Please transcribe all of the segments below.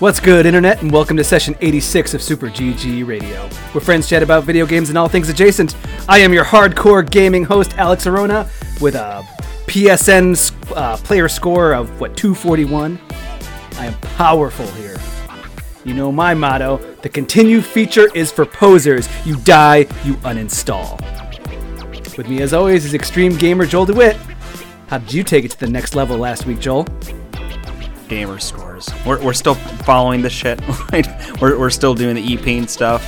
What's good, Internet, and welcome to session 86 of Super GG Radio, where friends chat about video games and all things adjacent. I am your hardcore gaming host, Alex Arona, with a PSN uh, player score of, what, 241? I am powerful here. You know my motto the continue feature is for posers. You die, you uninstall. With me, as always, is Extreme Gamer Joel DeWitt. How did you take it to the next level last week, Joel? Gamer scores. We're, we're still following the shit. we're, we're still doing the e-paint stuff.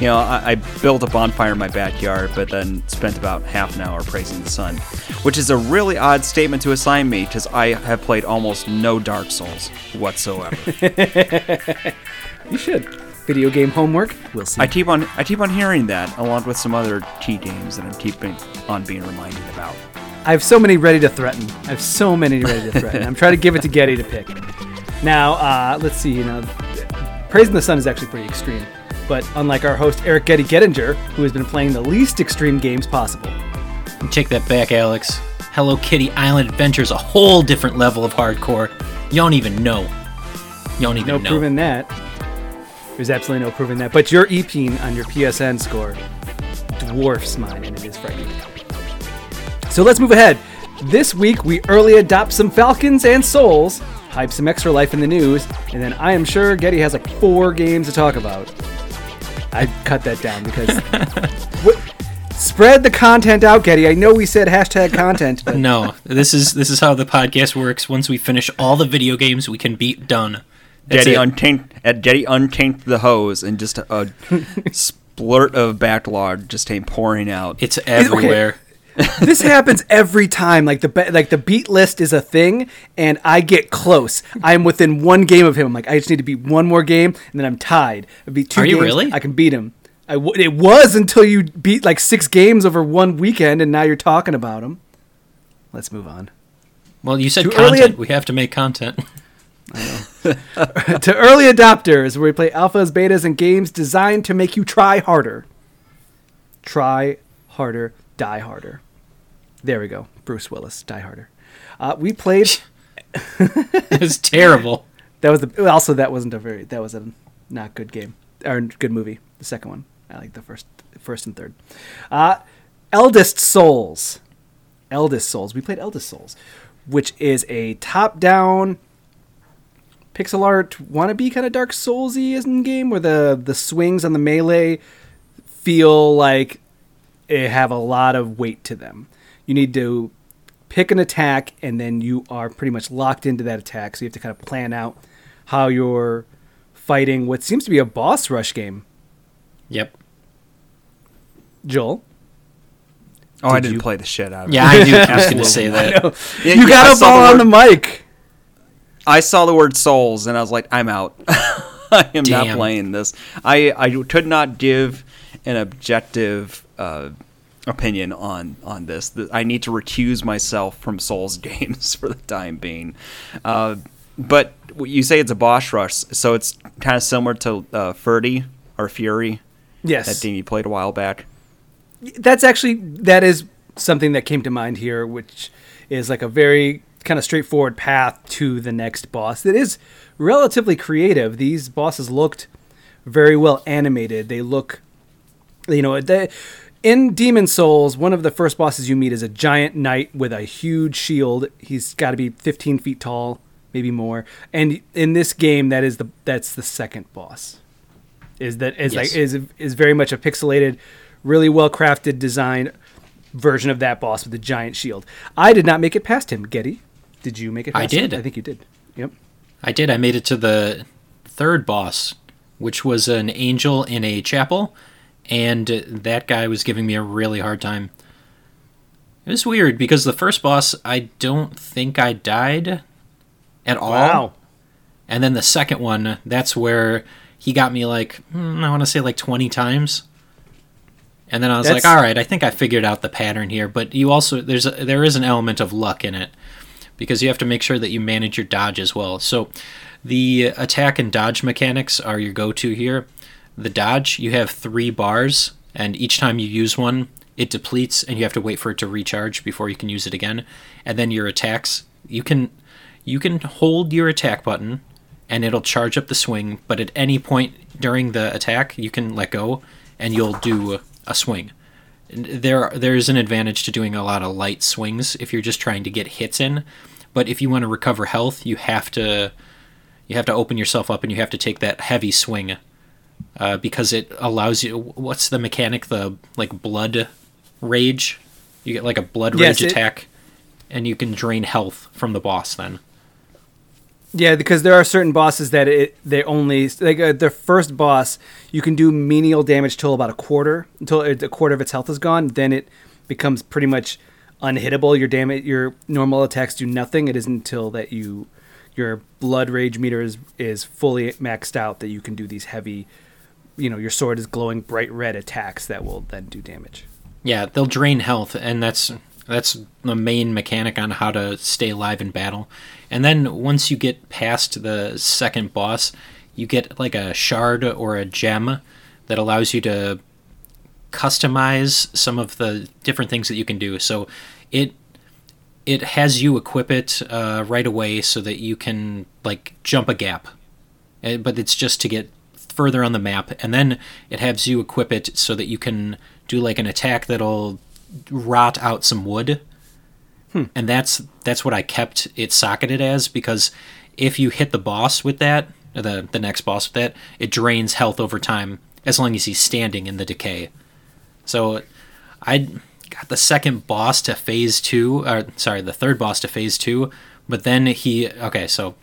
You know, I, I, built a bonfire in my backyard, but then spent about half an hour praising the sun, which is a really odd statement to assign me because I have played almost no Dark Souls whatsoever. you should. Video game homework. We'll see. I keep on I keep on hearing that, along with some other T games that I'm keeping on being reminded about. I have so many ready to threaten. I have so many ready to threaten. I'm trying to give it to Getty to pick. Now, uh, let's see. You know, praising the sun is actually pretty extreme. But unlike our host Eric Getty Gettinger, who has been playing the least extreme games possible. Take that back, Alex. Hello Kitty Island Adventure is a whole different level of hardcore. You don't even know. You don't even no know. No proving that. There's absolutely no proving that. But your EPing on your PSN score dwarfs mine, and it is frightening. So let's move ahead. This week, we early adopt some Falcons and Souls, hype some extra life in the news, and then I am sure Getty has like four games to talk about. I cut that down because. what, spread the content out, Getty. I know we said hashtag content. But. no, this is this is how the podcast works. Once we finish all the video games we can be done. That's Getty untaint at Getty untaint the hose and just a, a splurt of backlog just came pouring out. It's everywhere. Okay this happens every time. Like the like the beat list is a thing, and I get close. I'm within one game of him. I'm like, I just need to beat one more game, and then I'm tied. I beat two. Are games, you really? I can beat him. I w- it was until you beat like six games over one weekend, and now you're talking about him. Let's move on. Well, you said content. Ad- we have to make content. to early adopters, where we play alphas, betas, and games designed to make you try harder. Try harder Die Harder. There we go. Bruce Willis, Die Harder. Uh, we played. it was terrible. That was the also that wasn't a very that was a not good game or good movie. The second one I like the first first and third. Uh, Eldest Souls, Eldest Souls. We played Eldest Souls, which is a top down pixel art wannabe kind of Dark Soulsy is in game where the the swings on the melee feel like Eh, have a lot of weight to them. You need to pick an attack, and then you are pretty much locked into that attack. So you have to kind of plan out how you're fighting what seems to be a boss rush game. Yep. Joel. Oh, Did I didn't you? play the shit out of yeah, it. Yeah, I I was going to say that. Yeah, you yeah, got a ball on the mic. I saw the word souls, and I was like, I'm out. I am Damn. not playing this. I, I could not give an objective uh, opinion on on this. I need to recuse myself from Souls games for the time being. Uh, but you say it's a boss rush, so it's kind of similar to uh, Furdy or Furi. Yes, that game you played a while back. That's actually that is something that came to mind here, which is like a very kind of straightforward path to the next boss. That is relatively creative. These bosses looked very well animated. They look, you know, they in Demon Souls, one of the first bosses you meet is a giant knight with a huge shield. He's got to be 15 feet tall, maybe more. And in this game, that is the that's the second boss. Is that is yes. like is is very much a pixelated, really well crafted design version of that boss with a giant shield. I did not make it past him. Getty, did you make it? I did. Him? I think you did. Yep. I did. I made it to the third boss, which was an angel in a chapel and that guy was giving me a really hard time. It was weird because the first boss, I don't think I died at all. Wow. And then the second one, that's where he got me like, hmm, I want to say like 20 times. And then I was that's... like, all right, I think I figured out the pattern here. But you also, there's a, there is an element of luck in it because you have to make sure that you manage your dodge as well. So the attack and dodge mechanics are your go to here. The dodge, you have three bars, and each time you use one, it depletes, and you have to wait for it to recharge before you can use it again. And then your attacks, you can you can hold your attack button, and it'll charge up the swing. But at any point during the attack, you can let go, and you'll do a swing. There, there's an advantage to doing a lot of light swings if you're just trying to get hits in. But if you want to recover health, you have to you have to open yourself up and you have to take that heavy swing uh, because it allows you. What's the mechanic? The like blood rage. You get like a blood Yes, rage it- attack, and you can drain health from the boss. Then Yeah, because there are certain bosses that it they only like uh, the first boss you can do menial damage till about a quarter until a quarter of its health is gone. Then it becomes pretty much unhittable. Your damage, your normal attacks do nothing. It isn't until that you your blood rage meter is is fully maxed out that you can do these heavy. You know, your sword is glowing bright red attacks that will then do damage. yeah, they'll drain health, and that's that's the main mechanic on how to stay alive in battle. And then once you get past the second boss, you get like a shard or a gem that allows you to customize some of the different things that you can do. So it it has you equip it uh, right away so that you can like jump a gap, Uh, but it's just to get further on the map, and then it has you equip it so that you can do like an attack that'll rot out some wood, and that's that's what I kept it socketed as because if you hit the boss with that, the the next boss with that, it drains health over time as long as he's standing in the decay. So I got the second boss to phase two, or sorry, the third boss to phase two, but then he okay. So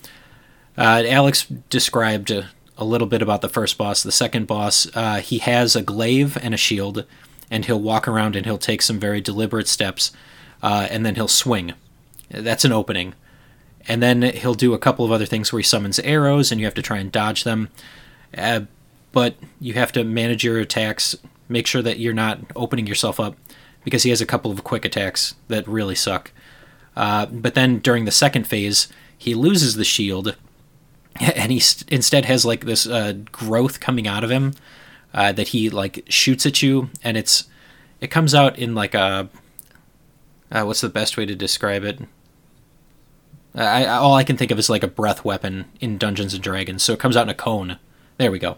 uh, Alex described a, little bit about the first boss. The second boss, uh, he has a glaive and a shield, and he'll walk around and he'll take some very deliberate steps, uh, and then he'll swing. That's an opening. And then he'll do a couple of other things where he summons arrows, and you have to try and dodge them. Uh, but you have to manage your attacks, make sure that you're not opening yourself up, because he has a couple of quick attacks that really suck. Uh, but then during the second phase, he loses the shield, and he st- instead has like this uh, growth coming out of him uh, that he like shoots at you, and it's it comes out in like a uh, what's the best way to describe it? I, I all I can think of is like a breath weapon in Dungeons and Dragons. So it comes out in a cone. There we go.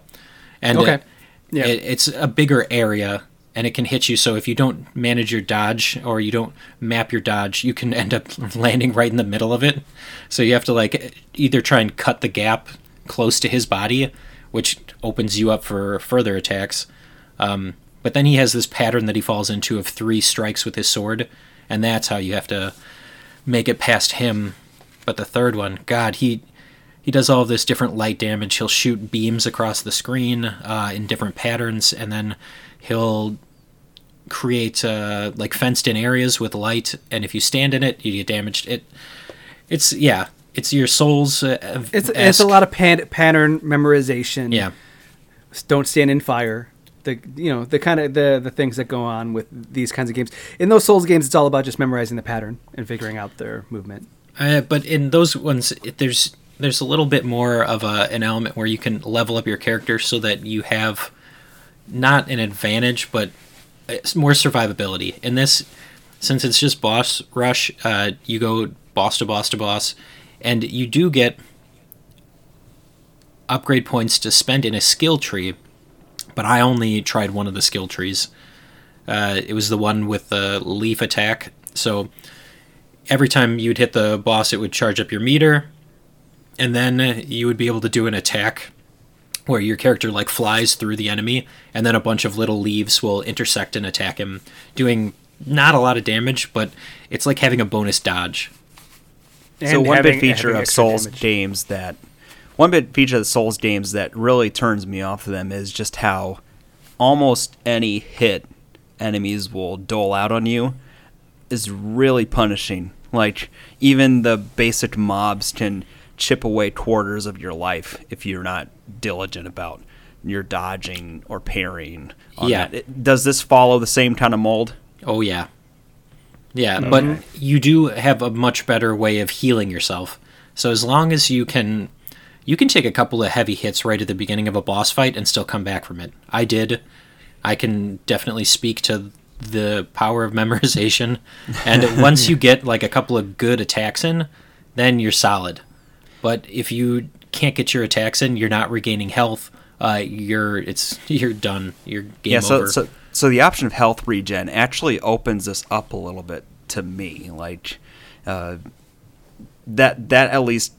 And Okay. it- Yeah. it, it's a bigger area and it can hit you. So if you don't manage your dodge or you don't map your dodge, you can end up landing right in the middle of it. So you have to like either try and cut the gap close to his body, which opens you up for further attacks. Um, but then he has this pattern that he falls into of three strikes with his sword, and that's how you have to make it past him. But the third one, God, he he does all this different light damage. He'll shoot beams across the screen uh, in different patterns, and then he'll create uh, like fenced in areas with light. And if you stand in it, you get damaged. It it's yeah, it's your soul's. Uh, It's it's a lot of pan- pattern memorization. Yeah, don't stand in fire the you know the kind of the the things that go on with these kinds of games in those souls games it's all about just memorizing the pattern and figuring out their movement Uh, but in those ones, it, there's there's a little bit more of a, an element where you can level up your character so that you have not an advantage, but it's more survivability. In this, since it's just boss rush, uh, you go boss to boss to boss, and you do get upgrade points to spend in a skill tree. But I only tried one of the skill trees. Uh, it was the one with the leaf attack. So every time you'd hit the boss, it would charge up your meter, and then you would be able to do an attack where your character like flies through the enemy, and then a bunch of little leaves will intersect and attack him, doing not a lot of damage, but it's like having a bonus dodge. so one having- big feature of Souls damage. games that one big feature of the Souls games that really turns me off of them is just how almost any hit enemies will dole out on you is really punishing. Like even the basic mobs can chip away quarters of your life if you're not diligent about your dodging or parrying. On Yeah. that. It- does this follow the same kind of mold? Oh yeah, yeah, mm-hmm. but you do have a much better way of healing yourself. So as long as you can, you can take a couple of heavy hits right at the beginning of a boss fight and still come back from it. I did. I can definitely speak to the power of memorization, and once you get like a couple of good attacks in, then you're solid. But if you can't get your attacks in, you're not regaining health. Uh, you're it's you're done. You're game yeah, so, over. so so the option of health regen actually opens this up a little bit to me. Like uh, that that at least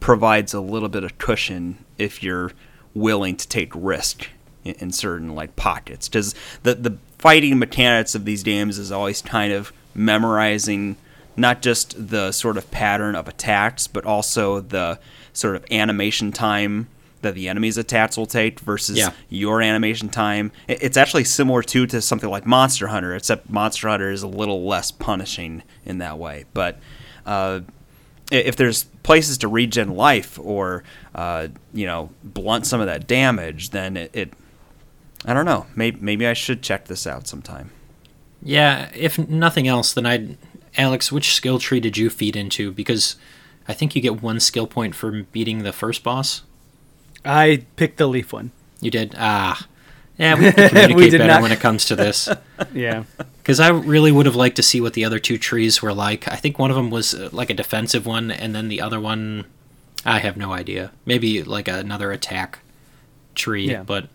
provides a little bit of cushion if you're willing to take risk in, in certain like pockets. Because the the fighting mechanics of these games is always kind of memorizing not just the sort of pattern of attacks, but also the sort of animation time that the enemy's attacks will take versus Yeah. your animation time. It's actually similar too to something like Monster Hunter, except Monster Hunter is a little less punishing in that way. But uh, if there's places to regen life or uh, you know blunt some of that damage, then it, it I don't know. Maybe maybe I should check this out sometime. yeah, if nothing else, then I'd Alex, which skill tree did you feed into? Because I think you get one skill point for beating the first boss. I picked the leaf one. You did. Ah. Yeah, we can communicate did better not- when it comes to this. Yeah. Because I really would have liked to see what the other two trees were like. I think one of them was uh, like a defensive one, and then the other one, I have no idea. Maybe like another attack tree, Yeah. but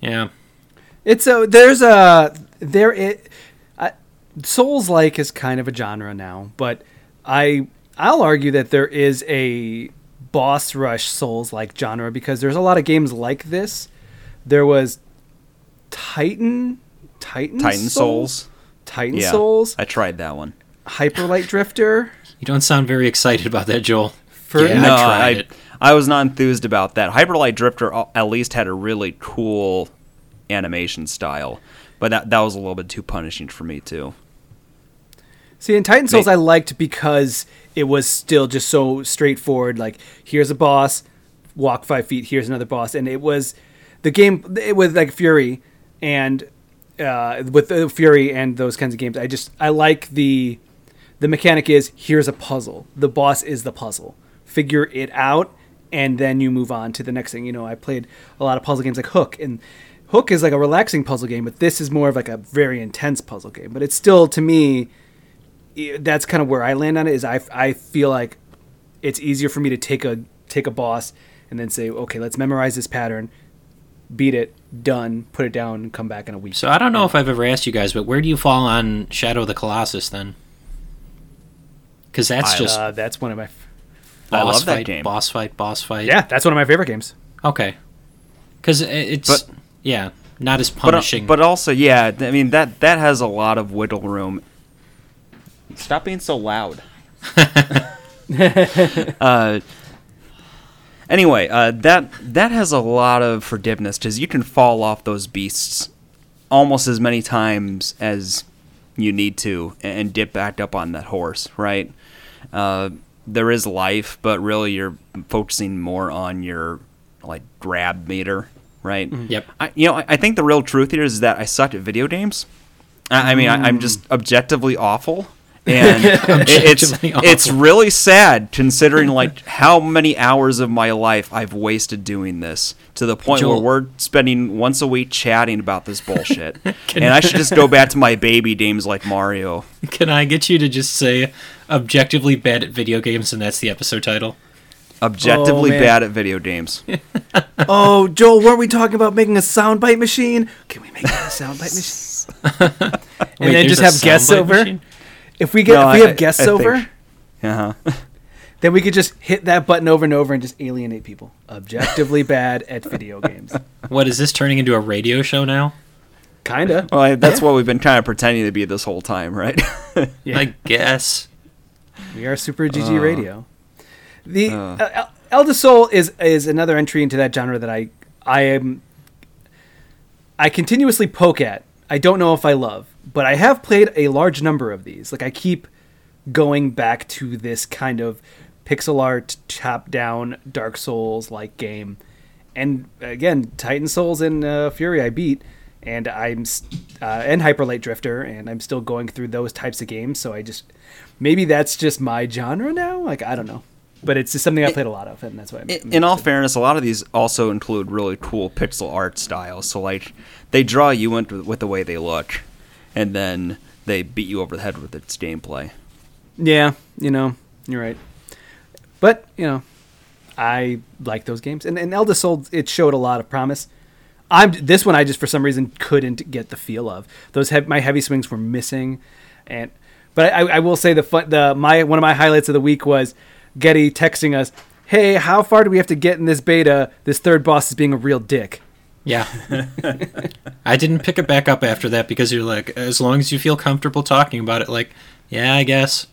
yeah, It's a there's a there it Souls like is kind of a genre now, but I I'll argue that there is a boss rush Souls like genre because there's a lot of games like this. There was Titan Titan Titan Souls. Titan Yeah, Souls, I tried that one. Hyper Light Drifter. you don't sound very excited about that, Joel. For- yeah, no, I tried I, it. I was not enthused about that. Hyperlight Drifter uh, at least had a really cool animation style, but that that was a little bit too punishing for me too. See, in Titan Souls, I liked because it was still just so straightforward. Like, here's a boss, walk five feet. Here's another boss, and it was the game it was like Furi, and uh, with the Furi and those kinds of games, I just I like the the mechanic is here's a puzzle. The boss is the puzzle. Figure it out, and then you move on to the next thing. You know, I played a lot of puzzle games like Hook, and Hook is like a relaxing puzzle game, but this is more of like a very intense puzzle game. But it's still to me that's kind of where I land on it. Is I, I feel like it's easier for me to take a take a boss and then say, okay, let's memorize this pattern, beat it, done, put it down, and come back in a week. So I don't know if I've ever asked you guys, but where do you fall on Shadow of the Colossus then? Because that's I- just uh, that's one of my f- I boss love that fight, game. boss fight, boss fight. yeah, that's one of my favorite games. Okay. Because it's But- yeah, not as But, uh, punishing. but also, yeah, I mean that that has a lot of wiggle room. Stop being so loud. uh, anyway, uh, that that has a lot of forgiveness because you can fall off those beasts almost as many times as you need to and, and dip back up on that horse, right? Uh, there is life, but really you're focusing more on your like grab meter, right? Mm-hmm. Yep. I, you know, I, I think the real truth here is that I suck at video games. I, I mean, I, I'm just mm. objectively awful, and it- it's Objectively it's really sad considering like how many hours of my life I've wasted doing this to the point Joel- where we're spending once a week chatting about this bullshit, and I should just go back to my baby games like Mario. Can I get you to just say objectively bad at video games, and that's the episode title? Objectively man. bad at video games. oh, Joel, weren't we talking about making a soundbite machine? Can we make that a soundbite machine? and Wait, then just have guests over. machine? If we get No, if we I- have guests I think- over, Uh-huh. then we could just hit that button over and over and just alienate people. Objectively bad at video games. What is this turning into a radio show now? Kinda. Well, I, that's what we've been kind of pretending to be this whole time, right? Yeah. I guess. We are Super GG Uh, Radio. The uh. uh, Elder Soul is is another entry into that genre that I I am I continuously poke at. I don't know if I love, but I have played a large number of these. Like I keep going back to this kind of pixel art, top down, Dark Souls like game. And again, Titan Souls and uh, Furi I beat, and I'm uh, and Hyper Light Drifter, and I'm still going through those types of games. So I just maybe that's just my genre now. Like I don't know, but it's just something I played a lot of, and that's why. I'm, in, in all fairness, a lot of these also include really cool pixel art styles. So like they draw you into with the way they look, and then they beat you over the head with its gameplay. yeah, you know, you're right. But you know, I like those games, and and Elder Souls it showed a lot of promise. I'm this one I just for some reason couldn't get the feel of those. He- my heavy swings were missing, and but I, I will say the fun, the my one of my highlights of the week was Getty texting us, "Hey, how far do we have to get in this beta? This third boss is being a real dick." Yeah. I didn't pick it back up after that because you're like, as long as you feel comfortable talking about it, like, yeah, I guess.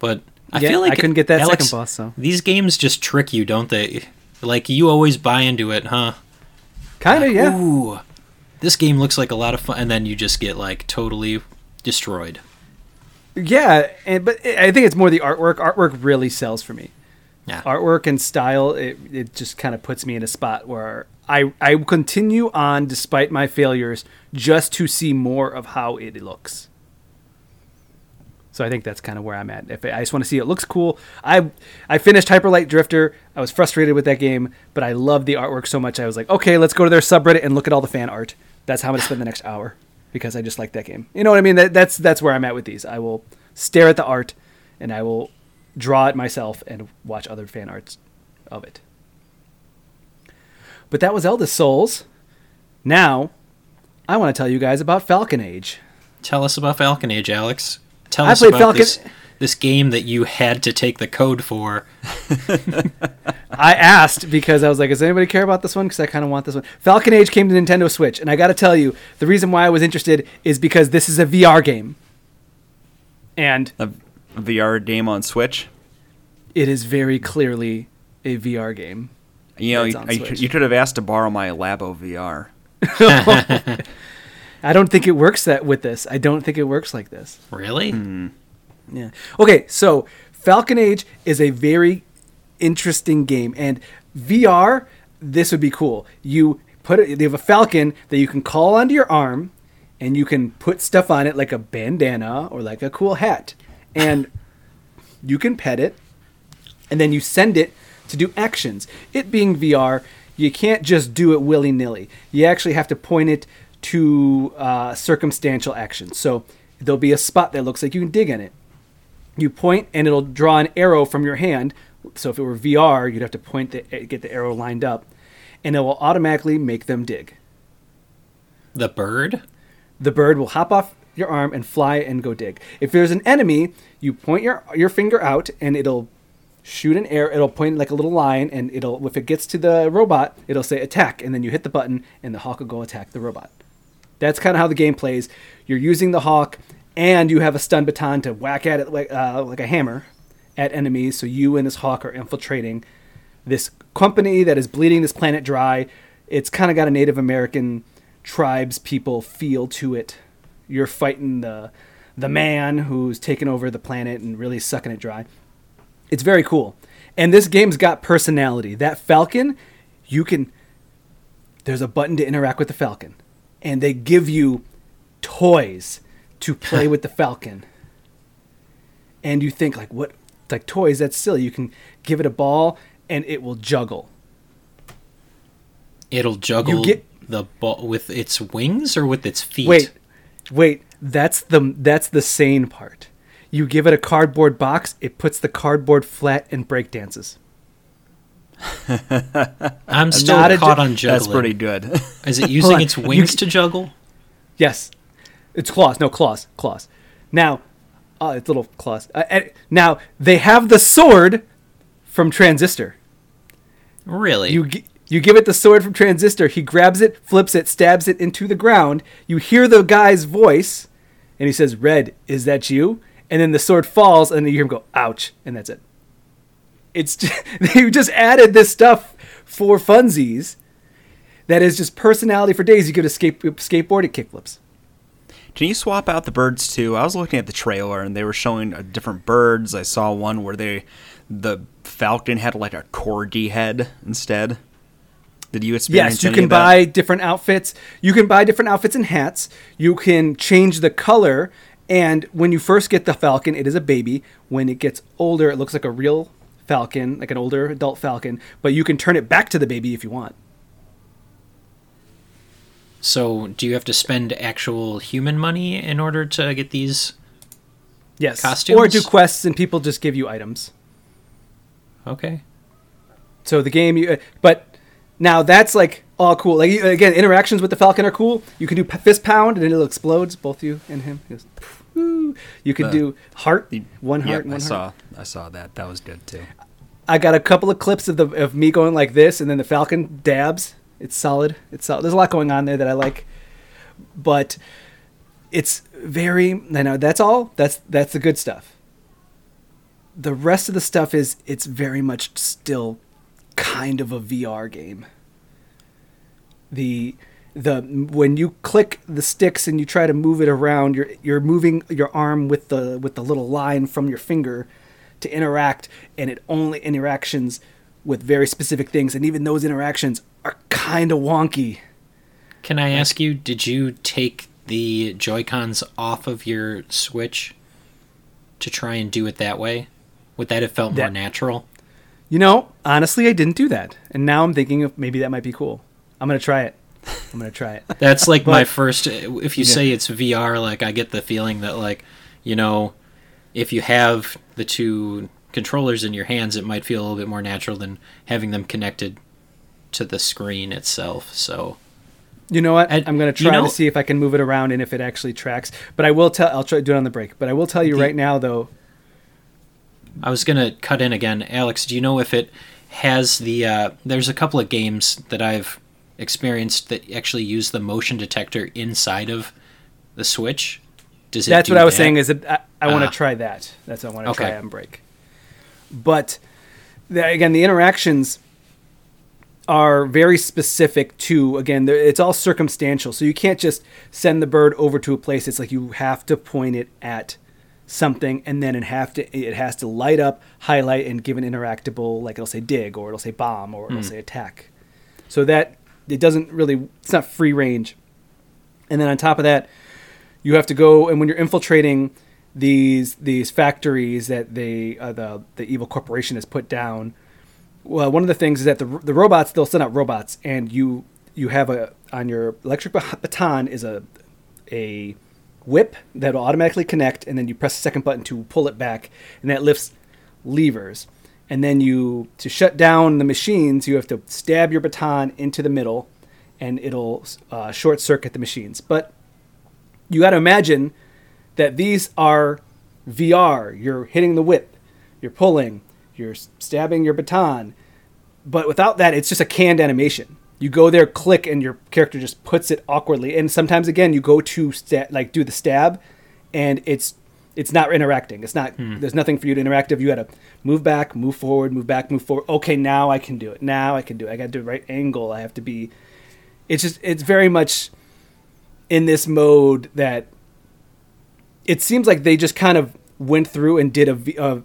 But I Yeah, feel like I couldn't get that Alex, second boss, so These games just trick you, don't they? Like you always buy into it, huh? kind of yeah. Ooh, this game looks like a lot of fun, and then you just get like totally destroyed. Yeah, and but I think it's more the artwork. Artwork really sells for me. Yeah. Artwork and style, it, it just kind of puts me in a spot where I I will continue on despite my failures just to see more of how it looks. So I think that's kind of where I'm at. If I just want to see it looks cool. I I finished Hyper Light Drifter. I was frustrated with that game, but I loved the artwork so much. I was like, okay, let's go to their subreddit and look at all the fan art. That's how I'm gonna spend the next hour because I just like that game. You know what I mean? That, that's that's where I'm at with these. I will stare at the art and I will draw it myself and watch other fan arts of it. But that was Eldest Souls. Now, I want to tell you guys about Falcon Age. Tell us about Falcon Age, Alex. Tell I us about Falcon- this this game that you had to take the code for. I asked because I was like, does anybody care about this one? Because I kind of want this one. Falcon Age came to Nintendo Switch, and I got to tell you, the reason why I was interested is because this is a VR game. And A VR game on Switch. it is very clearly a VR game. You know, It's you, on you, you could have asked to borrow my Labo VR. I don't think it works that with this. I don't think it works like this. Really? Hmm. Yeah. Okay, so Falcon Age is a very interesting game, and VR. This would be cool. You put it. They have a falcon that you can call onto your arm, and you can put stuff on it like a bandana or like a cool hat, and you can pet it, and then you send it to do actions. It being VR, you can't just do it willy nilly. You actually have to point it to uh, circumstantial actions. So there'll be a spot that looks like you can dig in it. You point, and it'll draw an arrow from your hand. So if it were VR, you'd have to point the eh, get the arrow lined up, and it will automatically make them dig. The bird? The bird will hop off your arm and fly and go dig. If there's an enemy, you point your your finger out and it'll shoot an arrow. It'll point like a little line, and it'll if it gets to the robot, it'll say attack, and then you hit the button, and the hawk will go attack the robot. That's kind of how the game plays. You're using the hawk, and you have a stun baton to whack at it like uh, like a hammer at enemies. So you and this hawk are infiltrating this company that is bleeding this planet dry. It's kind of got a Native American tribes people feel to it. You're fighting the the man who's taken over the planet and really sucking it dry. It's very cool. And this game's got personality. That falcon, you can there's a button to interact with the falcon and they give you toys to play with the falcon. And you think like what like toys that's silly. You can give it a ball and it will juggle. It'll juggle get- the ball with its wings or with its feet? Wait, wait. That's the that's the sane part. You give it a cardboard box, it puts the cardboard flat and break dances. I'm still not caught ju- on juggling. That's pretty good. Is it using its wings c- to juggle? Yes, it's claws. No claws. Claws. Now, uh, it's little claws. Uh, now they have the sword from Transistor. Really? You gi- you give it the sword from Transistor. He grabs it, flips it, stabs it into the ground. You hear the guy's voice, and he says, "Red, is that you?" And then the sword falls, and you hear him go, "Ouch!" And that's it. It's just, they just added this stuff for funsies. That is just personality for days. You get a skate, skateboard, it kickflips. Can you swap out the birds too? I was looking at the trailer and they were showing uh, different birds. I saw one where they, the falcon had like a corgi head instead. Did you experience? Yes, you can buy different outfits. You can buy different outfits and hats. You can change the color. And when you first get the falcon, it is a baby. When it gets older, it looks like a real falcon, like an older adult falcon. But you can turn it back to the baby if you want. So, do you have to spend actual human money in order to get these? Yes. Costumes? Or do quests and people just give you items. Okay. so the game, you, but now that's like all cool. Like again, interactions with the Falcon are cool. You can do fist pound and it explodes, both you and him. He goes, You could Uh, do heart, one Yep, heart, I one heart. saw I saw that. That was good too. I got a couple of clips of the of me going like this, and then the Falcon dabs. It's solid. It's solid. There's a lot going on there that I like, but it's very. I know that's all. That's that's the good stuff. The rest of the stuff is it's very much still kind of a VR game. The the when you click the sticks and you try to move it around, you're you're moving your arm with the with the little line from your finger to interact, and it only interactions with very specific things, and even those interactions are kind of wonky. Can I ask you, did you take the Joy Cons off of your Switch to try and do it that way? Would that have felt more natural? You know, honestly, I didn't do that, and now I'm thinking of maybe that might be cool. I'm gonna try it. I'm gonna try it. That's like my first. Uh, if you Yeah. say it's VR, like I get the feeling that, like, you know, if you have the two controllers in your hands, it might feel a little bit more natural than having them connected to the screen itself. So You know what? I'm gonna you try know- to see if I can move it around and if it actually tracks. But I will tell. I'll try to do it on the break. But I will tell you The- right now, though. I was gonna cut in again, Alex. Do you know if it has the? Uh, there's a couple of games that I've experienced that actually use the motion detector inside of the Switch. Does it That's do what I was that? saying. Is that I, I want Ah. to try that. That's what I want to Okay. try on break. But the, again, the interactions are very specific to again. It's all circumstantial, so you can't just send the bird over to a place. It's like you have to point it at something, and then it have to it has to light up, highlight, and give an interactable. Like it'll say dig, or it'll say bomb, or it'll say attack. So that it doesn't really. It's not free range. And then on top of that, you have to go and when you're infiltrating these these factories that they uh, the the evil corporation has put down. Well, one of the things is that the the robots they'll send out robots, and you you have a on your electric baton is a a whip that will automatically connect, and then you press the second button to pull it back, and that lifts levers. And then you to shut down the machines, you have to stab your baton into the middle, and it'll uh, short circuit the machines. But you got to imagine that these are VR. You're hitting the whip, you're pulling, you're stabbing your baton. But without that, it's just a canned animation. You go there, click, and your character just puts it awkwardly. And sometimes, again, you go to sta- like do the stab, and it's it's not interacting. It's not. Hmm. There's nothing for you to interact with. You got to move back, move forward, move back, move forward. Okay, now I can do it. Now I can do it. I got to do the right angle. I have to be. It's just. It's very much in this mode that it seems like they just kind of went through and did a, a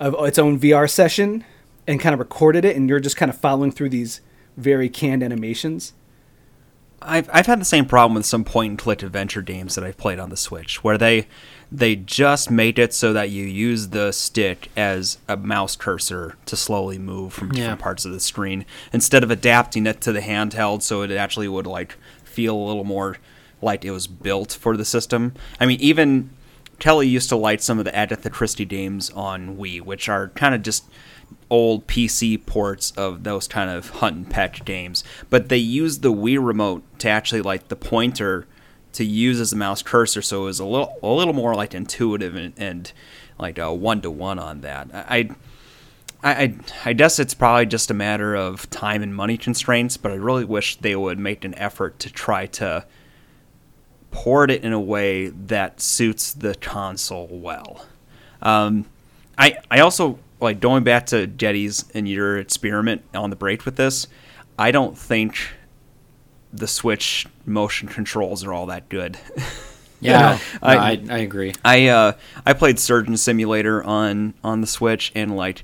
of its own VR session and kind of recorded it, and you're just kind of following through these very canned animations. I've I've had the same problem with some point and click adventure games that I've played on the Switch, where they they just made it so that you use the stick as a mouse cursor to slowly move from Yeah. different parts of the screen instead of adapting it to the handheld, so it actually would like feel a little more like it was built for the system. I mean, even Kelly used to light some of the Agatha Christie games on Wii, which are kind of just old PC ports of those kind of hunt and peck games. But they used the Wii remote to actually like the pointer to use as a mouse cursor, so it was a little a little more like intuitive and, and like uh, a one to one on that. I, I I guess it's probably just a matter of time and money constraints, but I really wish they would make an effort to try to port it in a way that suits the console well. Um, I I also like going back to Jetties and your experiment on the break with this. I don't think the Switch motion controls are all that good. Yeah, no, I- I, I agree. I uh I played Surgeon Simulator on on the Switch and like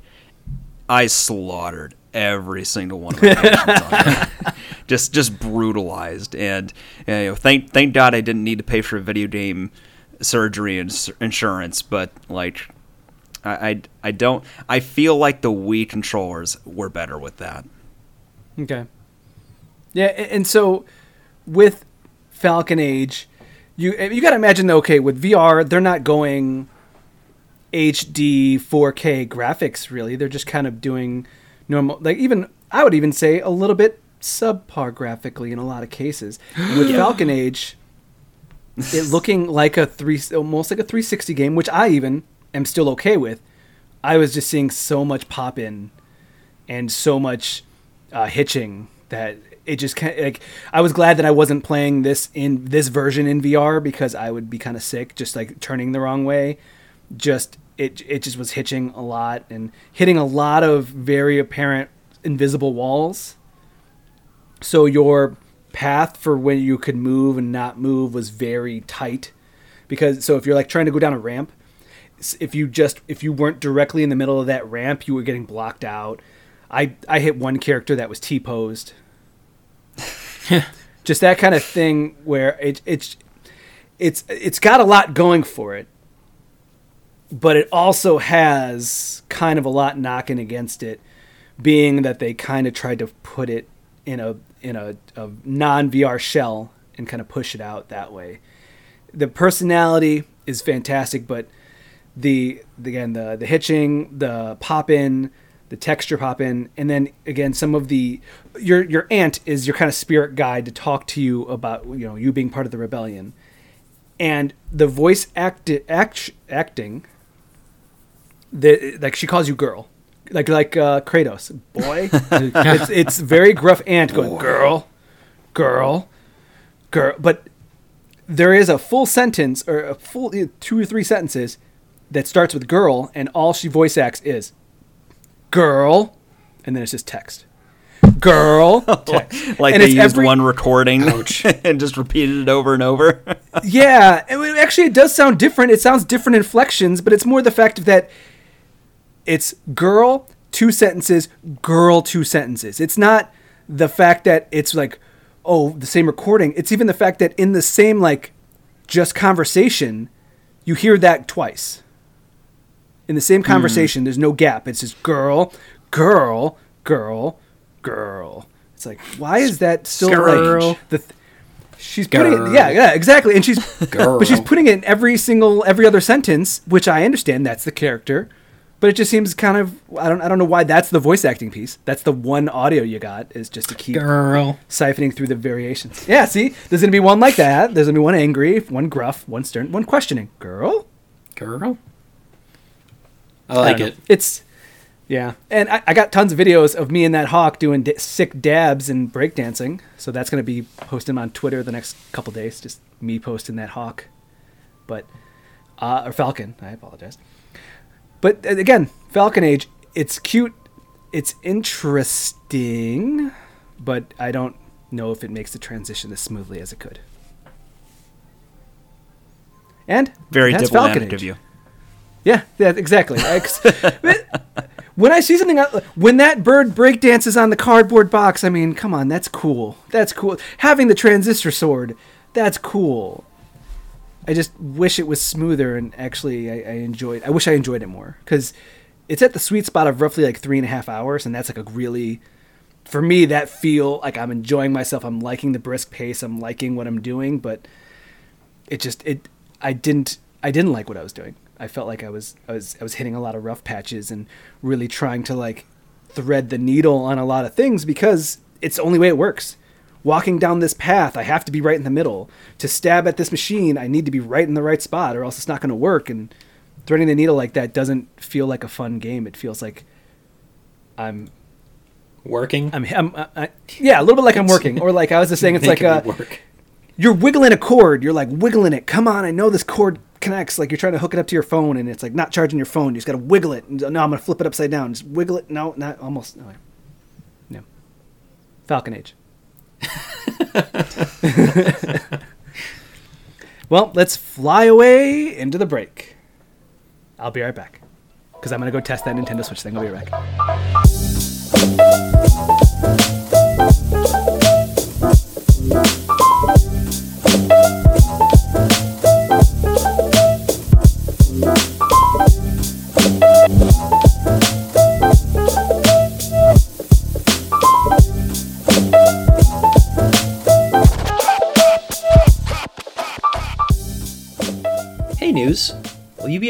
I slaughtered every single one of my patients on it. just just brutalized and you know, thank thank God I didn't need to pay for video game surgery and insurance but like I, I I don't I feel like the Wii controllers were better with that. Okay. Yeah, and so with Falcon Age, you eh, you got to imagine though. Okay, with VR, they're not going HD 4K graphics really. They're just kind of doing normal, like even I would even say a little bit subpar graphically in a lot of cases. And with Falcon Age, it looking like a three, almost like a 360 game, which I even am still okay with. I was just seeing so much pop in and so much uh, hitching that it just kind like I was glad that I wasn't playing this in this version in VR because I would be kind of sick just like turning the wrong way. Just it it just was hitching a lot and hitting a lot of very apparent invisible walls. So your path for when you could move and not move was very tight because so if you're like trying to go down a ramp if you just if you weren't directly in the middle of that ramp you were getting blocked out. I i hit one character that was t-posed. Just that kind of thing where it, it's it's it's got a lot going for it but it also has kind of a lot knocking against it being that they kind of tried to put it in a in a, a non VR shell and kind of push it out that way. The personality is fantastic, but the again the the hitching, the pop in, the texture pop in, and then again some of the your your aunt is your kind of spirit guide to talk to you about you know you being part of the rebellion, and the voice act, act acting. The, like she calls you girl, like like uh, Kratos, boy. it's it's very gruff and going girl, girl, girl. But there is a full sentence or a full two or three sentences that starts with girl, and all she voice acts is girl, and then it's just text. Girl, text. like and they used every... one recording and just repeated it over and over. yeah, actually, it does sound different. It sounds different inflections, but it's more the fact that it's girl, two sentences, girl, two sentences. It's not the fact that it's like, oh, the same recording. It's even the fact that in the same, like, just conversation, you hear that twice. In the same hmm. conversation, mm. there's no gap. It's just girl, girl, girl, girl. It's like, why is that still girl. like the. Th- she's putting it, yeah, yeah, exactly, and she's, girl. but she's putting it in every single, every other sentence, which I understand that's the character but it just seems kind of I don't I don't know why that's the voice acting piece. That's the one audio you got is just to keep girl siphoning through the variations. Yeah, see, there's gonna be one like that. There's gonna be one angry, one gruff, one stern, one questioning. Girl, girl. I like I it. It's yeah, and I, I, got tons of videos of me and that hawk doing d- sick dabs and breakdancing. So that's gonna be posting on Twitter the next couple days. Just me posting that hawk, but uh, or falcon. I apologize. But uh, again, Falcon Age, it's cute, it's interesting, but I don't know if it makes the transition as smoothly as it could. And very diplomatic of you. Yeah, yeah, exactly. when I see something, when that bird breakdances on the cardboard box, I mean, come on, that's cool. That's cool. Having the transistor sword, that's cool. I just wish it was smoother and actually I, I enjoyed. I wish I enjoyed it more because it's at the sweet spot of roughly like three and a half hours, and that's like a really, for me, that feel like I'm enjoying myself. I'm liking the brisk pace. I'm liking what I'm doing, but it just it. I didn't. I didn't like what I was doing. I felt like I was I was I was hitting a lot of rough patches and really trying to like thread the needle on a lot of things because it's the only way it works walking down this path, I have to be right in the middle. To stab at this machine, I need to be right in the right spot, or else it's not going to work. And threading the needle like that doesn't feel like a fun game. It feels like I'm working. I'm, I'm I, yeah, a little bit like I'm working, or like I was just saying, it's like a, uh, work. you're wiggling a cord. You're like wiggling it. Come on, I know this cord connects. Like you're trying to hook it up to your phone, and it's like not charging your phone. You just got to wiggle it. No, I'm gonna flip it upside down. Just wiggle it. No, not almost. No. no. Falcon Age. well, let's fly away into the break. I'll be right back. Because I'm going to go test that Nintendo Switch thing. I'll be right back.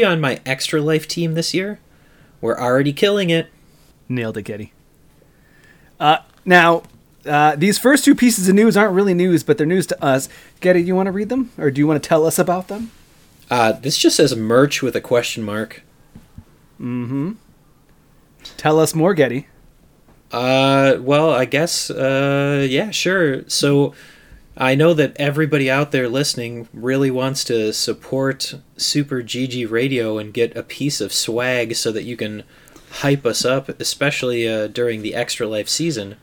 On my Extra Life team this year? We're already killing it. Nailed it, Getty. Uh, now, uh, these first two pieces of news aren't really news, but they're news to us. Getty, you want to read them, or do you want to tell us about them? Uh, this just says merch with a question mark. Mm-hmm. Tell us more, Getty. Uh, well, I guess, uh, yeah, sure. So I know that everybody out there listening really wants to support Super GG Radio and get a piece of swag so that you can hype us up, especially uh, during the Extra Life season.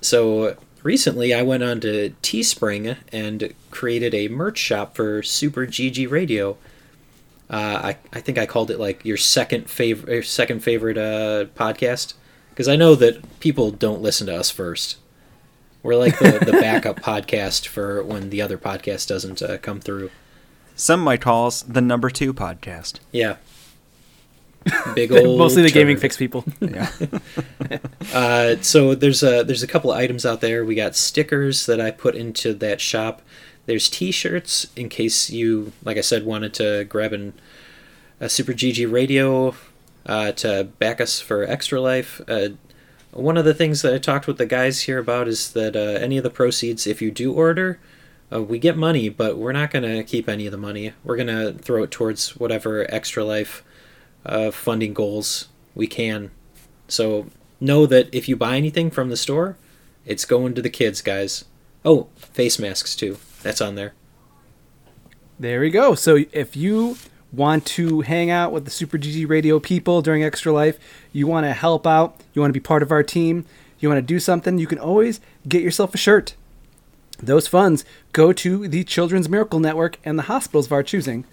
So recently I went on to Teespring and created a merch shop for Super GG Radio. Uh, I, I think I called it like your second favorite second favorite uh, podcast because I know that people don't listen to us first. We're like the, the backup podcast for when the other podcast doesn't uh, come through. Some might call us the number two podcast. Yeah. Big old Mostly the gaming fix people. Yeah. Uh, so there's a there's a couple of items out there. We got stickers that I put into that shop. There's T-shirts in case you, like I said, wanted to grab an, a Super GG radio uh, to back us for Extra Life. Uh, one of the things that I talked with the guys here about is that uh, any of the proceeds, if you do order, uh, we get money, but we're not going to keep any of the money. We're going to throw it towards whatever Extra Life uh, funding goals we can. So know that if you buy anything from the store, it's going to the kids, guys. Oh, face masks too. That's on there. There we go. So if you want to hang out with the Super GG Radio people during Extra Life, you want to help out, you want to be part of our team, you want to do something, you can always get yourself a shirt. Those funds go to the Children's Miracle Network and the hospitals of our choosing.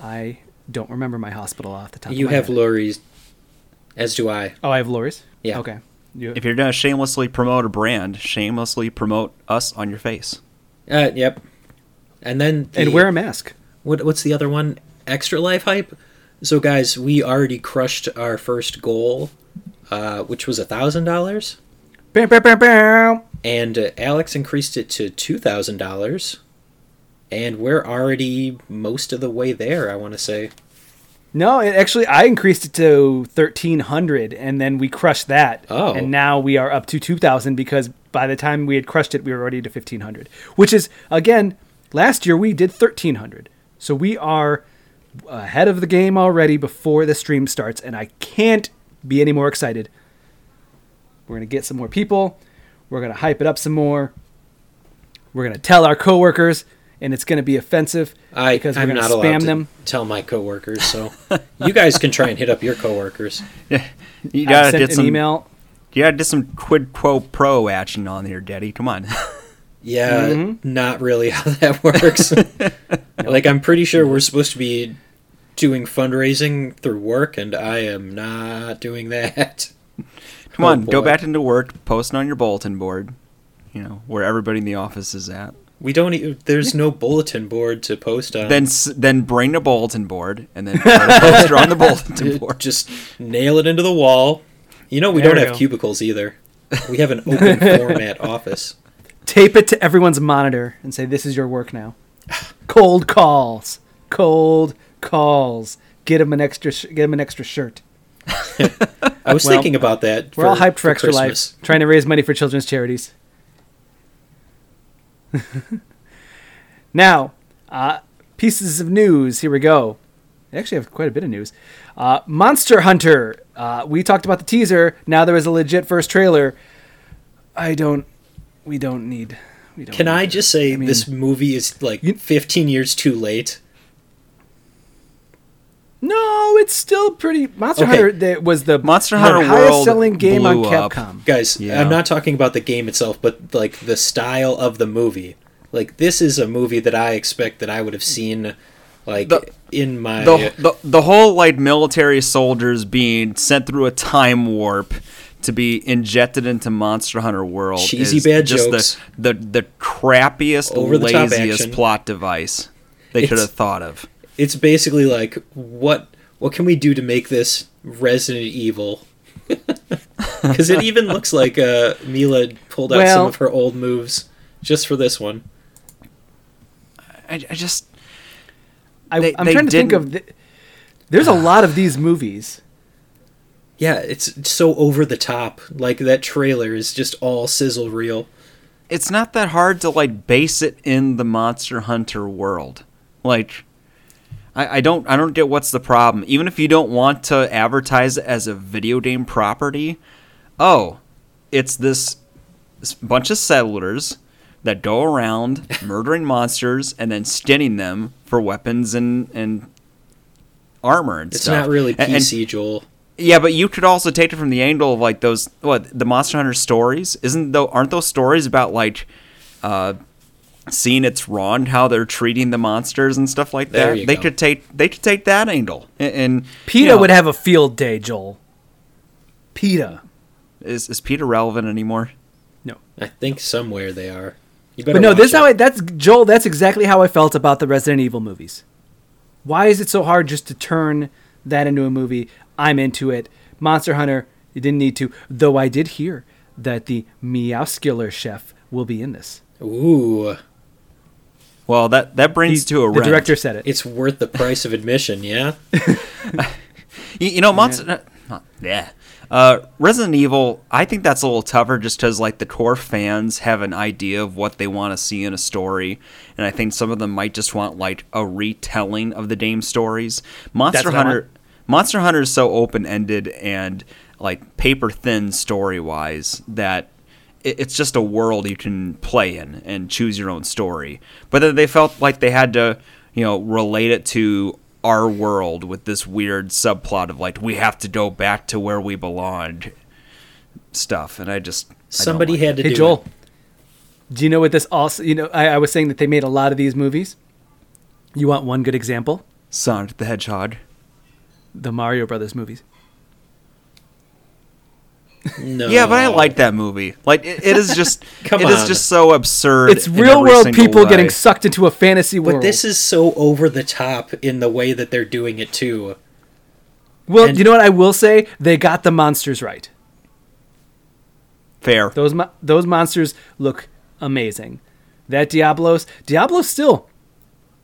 I don't remember my hospital off the top You of my have head. Lori's, as do I. oh, I have Lori's? Yeah. Okay. You, if you're gonna shamelessly promote a brand, shamelessly promote us on your face. Uh, yep. And then the, and wear a mask. what what's the other one? Extra life hype. So guys, we already crushed our first goal, uh, which was a thousand dollars, Bam, bam, bam, bam. and uh, Alex increased it to two thousand dollars, and we're already most of the way there. I want to say. No, it actually, I increased it to thirteen hundred, and then we crushed that. Oh. and now we are up to two thousand because by the time we had crushed it, we were already to fifteen hundred. Which is again, last year we did thirteen hundred, so we are ahead of the game already before the stream starts, and I can't be any more excited. We're gonna get some more people. We're gonna hype it up some more. We're gonna tell our coworkers, and it's gonna be offensive I, because we're I'm gonna not spam allowed to them. tell my coworkers, so you guys can try and hit up your coworkers. Yeah, You gotta sent get an some. email. You gotta get some quid quo pro action on here, Daddy. Come on. Yeah, Mm-hmm. not really how that works. like I'm pretty sure we're supposed to be doing fundraising through work, and I am not doing that. Come Oh, on, go back into work, posting on your bulletin board. You know where everybody in the office is at. We don't. E- there's no bulletin board to post on. Then then bring a bulletin board and then put a poster on the bulletin board. just nail it into the wall. You know we There don't we have go. cubicles either. We have an open format office. tape it to everyone's monitor and say this is your work now cold calls cold calls. Get him an extra sh- get him an extra shirt. I was Well, thinking about that. we're all hyped for, extra Christmas. life trying to raise money for children's charities. Now uh, pieces of news. Here we go. I actually have quite a bit of news. Uh, monster hunter. Uh, we talked about the teaser. Now there is a legit first trailer. I don't we don't need we don't Can I just say I mean- this movie is like You- 15 years too late? No, it's still pretty. Monster Okay. Hunter that was the Monster Hunter highest World selling game on blew up. Capcom. Guys, Yeah. I'm not talking about the game itself, but like the style of the movie. Like this is a movie that I expect that I would have seen like The- in my the, the the whole like military soldiers being sent through a time warp to be injected into Monster Hunter World Cheesy is bad just jokes. the the the crappiest, Over-the-top laziest action. plot device they could have thought of. It's basically like what what can we do to make this Resident Evil? Because it even looks like uh, Milla pulled out some of her old moves just for this one. I, I just I, They- I'm they trying to think didn't- of. The, there's a lot of these movies. Yeah, it's so over the top. Like that trailer is just all sizzle reel. It's not that hard to like base it in the Monster Hunter world. Like I, I don't I don't get what's the problem. Even if you don't want to advertise it as a video game property, oh, it's this, bunch of settlers that go around murdering monsters and then skinning them for weapons and and armor and It's stuff. It's not really And- and- PC, Joel. yeah, but you could also take it from the angle of like those what the Monster Hunter stories. Isn't though aren't those stories about like uh seeing it's wrong how they're treating the monsters and stuff like There that? they go. could take they could take that angle. And, and PETA you know, would have a field day, Joel. PETA. is is Peter relevant anymore? No. I think somewhere they are. But no, this is it. how I, that's Joel. That's exactly how I felt about the Resident Evil movies. Why is it so hard just to turn that into a movie? I'm into it. Monster Hunter, you didn't need to. Though I did hear that the Meowscular chef will be in this. Ooh, Well, that that brings He- to a the rent. director said it. it's worth the price of admission, yeah? You, you know, Monster. uh, Yeah. Uh, Resident Evil, I think that's a little tougher just because, like, the core fans have an idea of what they want to see in a story. And I think some of them might just want, like, a retelling of the game stories. Monster what I Hunter. Monster Hunter is so open ended and, like, paper thin story wise that it- it's just a world you can play in and choose your own story. But then they felt like they had to, you know, relate it to our world with this weird subplot of like we have to go back to where we belonged stuff. And I just I Somebody like had to hey do Joel, it. do you know what this also? You know, I, I was saying that they made a lot of these movies. You want one good example? Sonic the Hedgehog. The Mario Brothers movies. No. Yeah, but I like that movie. Like it, it is just Come it is on. just so absurd. It's real world people way. getting sucked into a fantasy world. But this is so over the top in the way that they're doing it too. well, and- you know what I will say? They got the monsters right. fair. Those mo- those monsters look amazing. That Diablos, Diablos still.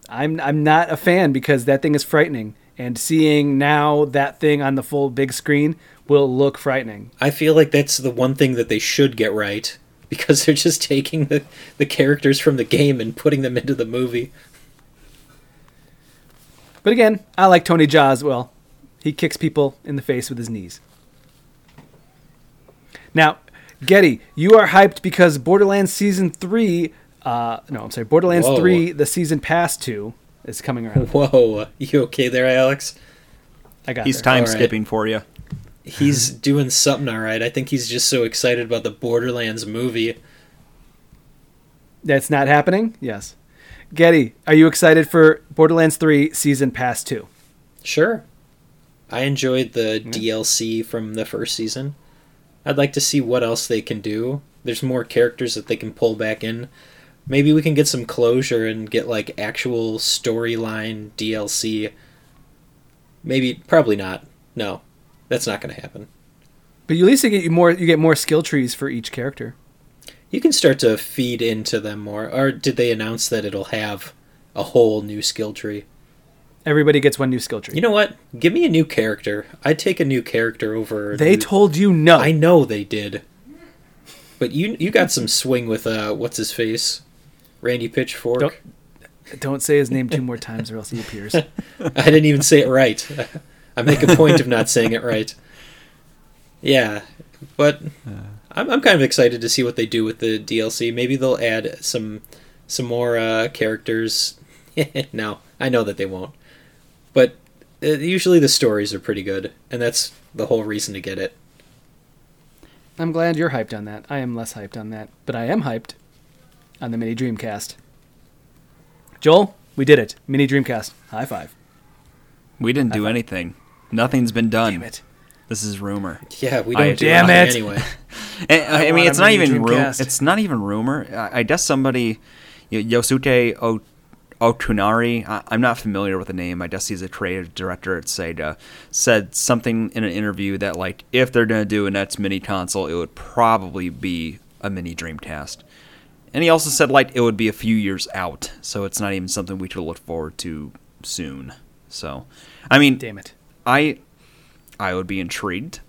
I'm I'm not a fan because that thing is frightening, and seeing now that thing on the full big screen will look frightening. I feel like that's the one thing that they should get right because they're just taking the, the characters from the game and putting them into the movie. But again, I like Tony Jaa as well. He kicks people in the face with his knees. Now, Getty, you are hyped because Borderlands Season 3, uh, no, I'm sorry, Borderlands Whoa. 3, the season pass 2, is coming around. Whoa, you okay there, Alex? I got He's there. time All right. skipping for you. He's doing something all right. I think he's just so excited about the Borderlands movie. That's not happening? Yes. Getty, are you excited for Borderlands 3 Season Pass 2? Sure. I enjoyed the DLC from the first season. I'd like to see what else they can do. There's more characters that they can pull back in. Maybe we can get some closure and get like actual storyline DLC. Maybe probably not. No. That's not going to happen. But you at least you get more you get more skill trees for each character. You can start to feed into them more. Or did they announce that it'll have a whole new skill tree? Everybody gets one new skill tree. You know what? Give me a new character. I'd take a new character over. they new- told you no. I know they did. But you you got some swing with uh what's his face? Randy Pitchfork. Don't- Don't say his name two more times or else he appears. I didn't even say it right. I make a point of not saying it right. Yeah, but I'm I'm kind of excited to see what they do with the DLC. Maybe they'll add some some more uh, characters. no, I know that they won't. But uh, usually the stories are pretty good, and that's the whole reason to get it. I'm glad you're hyped on that. I am less hyped on that, but I am hyped on the mini Dreamcast. Joel, we did it. Mini Dreamcast. High five. We didn't do anything. Nothing's been done. Damn it. This is rumor. Yeah, we don't do Damn it. anyway. I, want mean, it's not even ru- Dreamcast. It's not even rumor. I, I guess somebody, Yosuke o- Otunari. I, I'm not familiar with the name. I guess he's a creative director at Sega. Said something in an interview that like if they're gonna do a NES mini console, it would probably be a mini Dreamcast. And he also said like it would be a few years out, so it's not even something we could look forward to soon. So, I mean, Damn it. I I would be intrigued.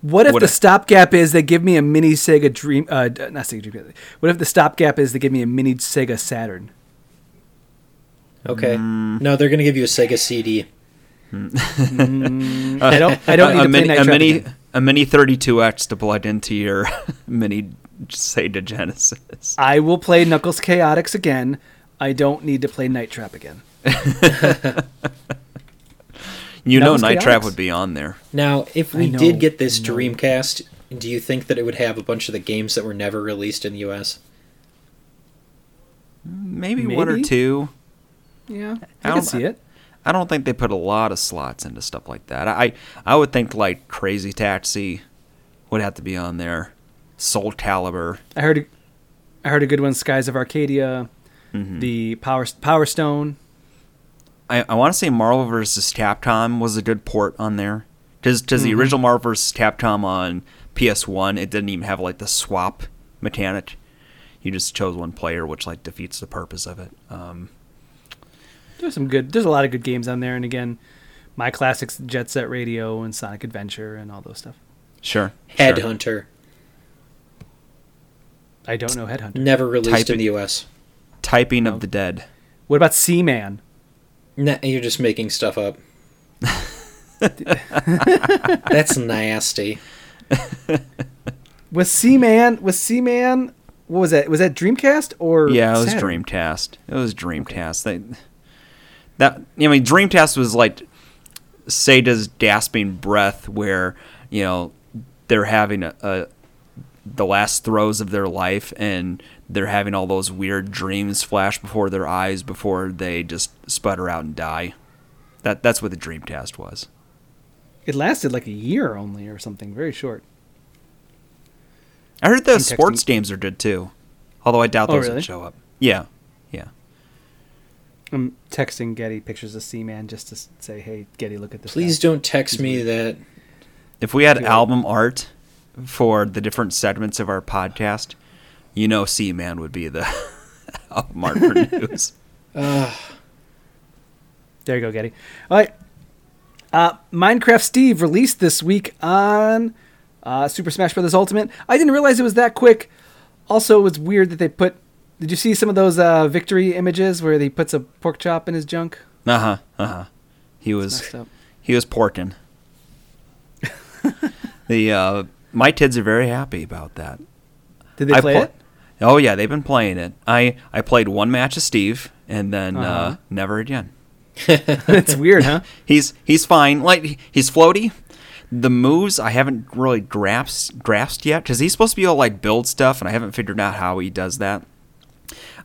What if What the if- stopgap is they give me a mini Sega Dream? Uh, not Sega Dream. What if the stopgap is they give me a mini Sega Saturn? Okay. Mm. No, they're gonna give you a Sega CD. I don't. I don't need a, to play mini, Night a Trap mini, a mini 32X to plug into your mini Sega Genesis. I will play Knuckles Chaotix again. I don't need to play Night Trap again. You know, Knuckles Night Trap would be on there. Now, if we know, did get this Dreamcast, do you think that it would have a bunch of the games that were never released in the US? Maybe, one or two. Yeah, I I can don't- see it. I don't think they put a lot of slots into stuff like that. I I would think like Crazy Taxi would have to be on there. Soul Calibur. I heard. A, I heard a good one. Skies of Arcadia, Mm-hmm. the Power Power Stone. I, I want to say Marvel vs. Capcom was a good port on there. Because Mm-hmm. the original Marvel vs. Capcom on PS1, it didn't even have like the swap mechanic. You just chose one player, which like defeats the purpose of it. Um, There's some good. There's a lot of good games on there, and again, my classics, Jet Set Radio and Sonic Adventure and all those stuff. sure. sure. Headhunter, I don't know Headhunter. never released Type in the US. Typing of the Dead. What about Seaman? Nah, you're just making stuff up. That's nasty. Was Seaman? Was Seaman? What was that? Was that Dreamcast or? Yeah, it was Saturn? Dreamcast. It was Dreamcast. They, that I mean, Dreamcast was like Sega's gasping breath, where you know they're having a, a the last throes of their life, and they're having all those weird dreams flash before their eyes before they just sputter out and die. That that's what the dream Dreamcast was. It lasted like a year only, or something. Very short. I heard the I'm sports games are good too, although I doubt Oh, those really? would show up. Yeah, yeah. I'm texting Getty pictures of Seaman just to say, "Hey, Getty, look at this." Please guy." don't text me that. If we had album art for the different segments of our podcast, you know, Seaman would be the art for news. Uh, There you go, Getty. All right. Uh, Minecraft Steve released this week on uh, Super Smash Bros. Ultimate. I didn't realize it was that quick. Also, it was weird that they put. Did you see some of those uh, victory images where he puts a pork chop in his junk? Uh huh. Uh huh. He was he was porking. the uh, my kids are very happy about that. Did they I play pl- it? Oh yeah, they've been playing it. I I played one match of Steve and then uh Uh-huh. never again. it's weird, huh? He's he's fine. Like he's floaty. The moves I haven't really grasped grasped yet because he's supposed to be able to like build stuff, and I haven't figured out how he does that.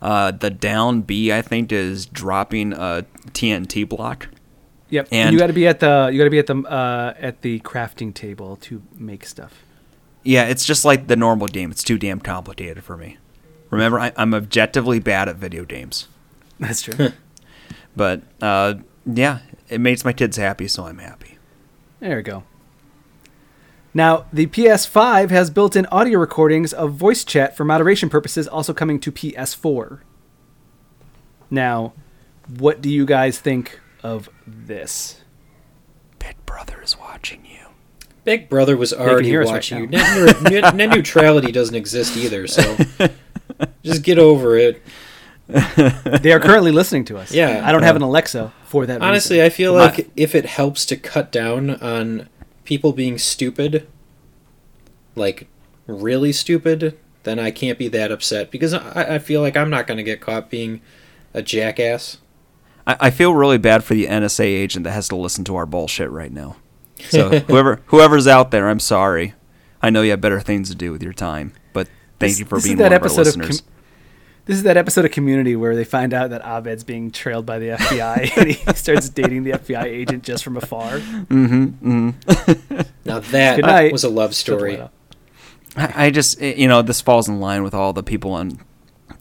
Uh, the down B I think is dropping a TNT block. Yep. And, And- you got to be at the you got to be at the uh, at the crafting table to make stuff. Yeah, it's just like the normal game. It's too damn complicated for me. Remember, I, I'm objectively bad at video games, That's true. but uh, yeah, it makes my kids happy, so I'm happy. There we go. Now, the PS5 has built in audio recordings of voice chat for moderation purposes, also coming to PS4. Now, what do you guys think of this? Big Brother is watching you. Big Brother was already hear us right watching you. Net, net, net neutrality doesn't exist either, so just get over it. They are currently listening to us. Yeah. I don't have an Alexa for that. Honestly, reason. I feel My- like if it helps to cut down on people being stupid, like really stupid, then I can't be that upset because I, I feel like I'm not going to get caught being a jackass. I, I feel really bad for the NSA agent that has to listen to our bullshit right now. So whoever whoever's out there, I'm sorry. I know you have better things to do with your time, but thank This- you for this is being that one of our episode of listeners. Com- this is that episode of Community where they find out that Abed's being trailed by the FBI and he starts dating the FBI agent just from afar. mm-hmm, mm-hmm. Now that Good was a love Shut the light story. I I just, eh, you know, this falls in line with all the people on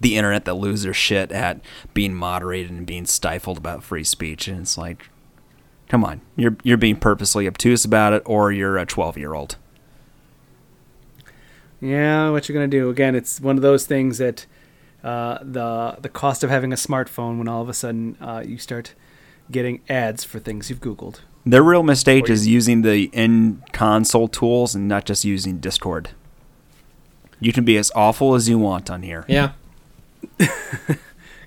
the internet that lose their shit at being moderated and being stifled about free speech, and it's like, come on, you're you're being purposely obtuse about it, or you're a 12 year old. Yeah, what you're gonna do? Again, it's one of those things that uh, the the cost of having a smartphone when all of a sudden uh, you start getting ads for things you've Googled. Their real mistake is using the in console tools and not just using Discord. You can be as awful as you want on here. Yeah.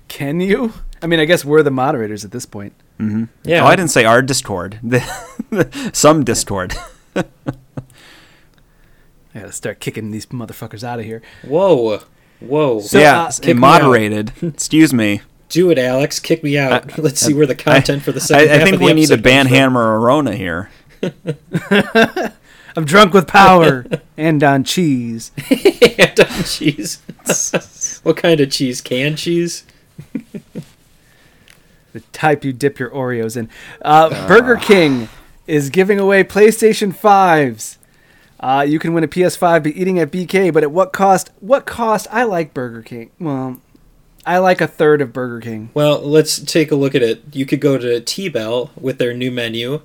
Can you? I mean, I guess we're the moderators at this point. Yeah. Oh, I didn't say our Discord. Some Discord. I gotta start kicking these motherfuckers out of here. Whoa. Whoa. So, yeah, uh, s- kick me moderated. Excuse me. Do it, Alex. Kick me out. Let's see where the content for the second I half think of the we need to episode ban comes from. Hammer Arona here. I'm drunk with power and on cheese. and on cheese. what kind of cheese? Canned cheese? The type you dip your Oreos in. Uh, Burger King is giving away PlayStation 5s. Uh, you can win a PS5 by eating at BK, but at what cost? What cost? I like Burger King. Well, I like a third of Burger King. Well, let's take a look at it. You could go to T-Bell with their new menu,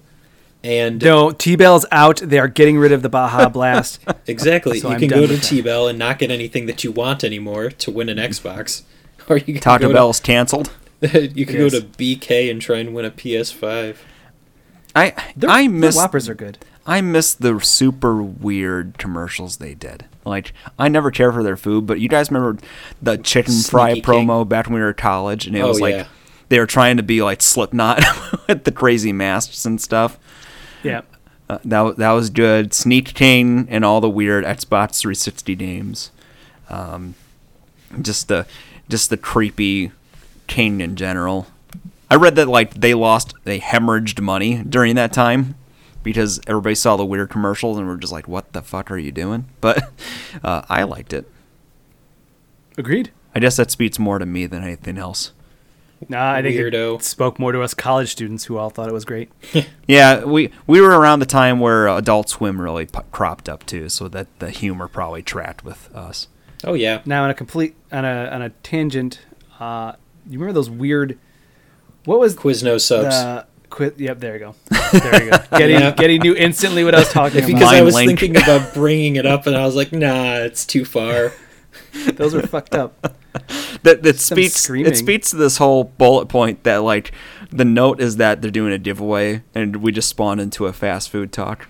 and No, T-Bell's out. They are getting rid of the Baja Blast. exactly, So you I'm can go to. T-Bell and not get anything that you want anymore to win an Xbox. Or you can Taco go Bell's canceled. You can Yes. go to BK and try and win a PS5. I Their- I their miss Whoppers are good. I miss the super weird commercials they did. Like I never care for their food, but you guys remember the chicken fry King. promo back when we were at college, and it Oh, was like yeah. they were trying to be like Slipknot with the crazy masks and stuff. Yeah. Uh, that that was good. Sneak King and all the weird Xbox 360 games. Um, just the just the creepy King in general. I read that like they lost they hemorrhaged money during that time because everybody saw the weird commercials and were just like, "What the fuck are you doing?" But uh, I liked it. Agreed. I guess that speaks more to me than anything else. Nah, I think Weirdo. it spoke more to us college students who all thought it was great. Yeah, we we were around the time where Adult Swim really p- cropped up too, so that the humor probably tracked with us. Oh yeah. Now, on a complete on a on a tangent, uh, you remember those weird? What was Quiznos subs. the quit? Yep, there you go. There you go. Getting Yeah. getting knew instantly what I was talking because about. I was link. thinking about bringing it up, and I was like, "Nah, it's too far." Those were fucked up. That that speaks it speaks to this whole bullet point that like the note is that they're doing a giveaway and we just spawned into a fast food talk.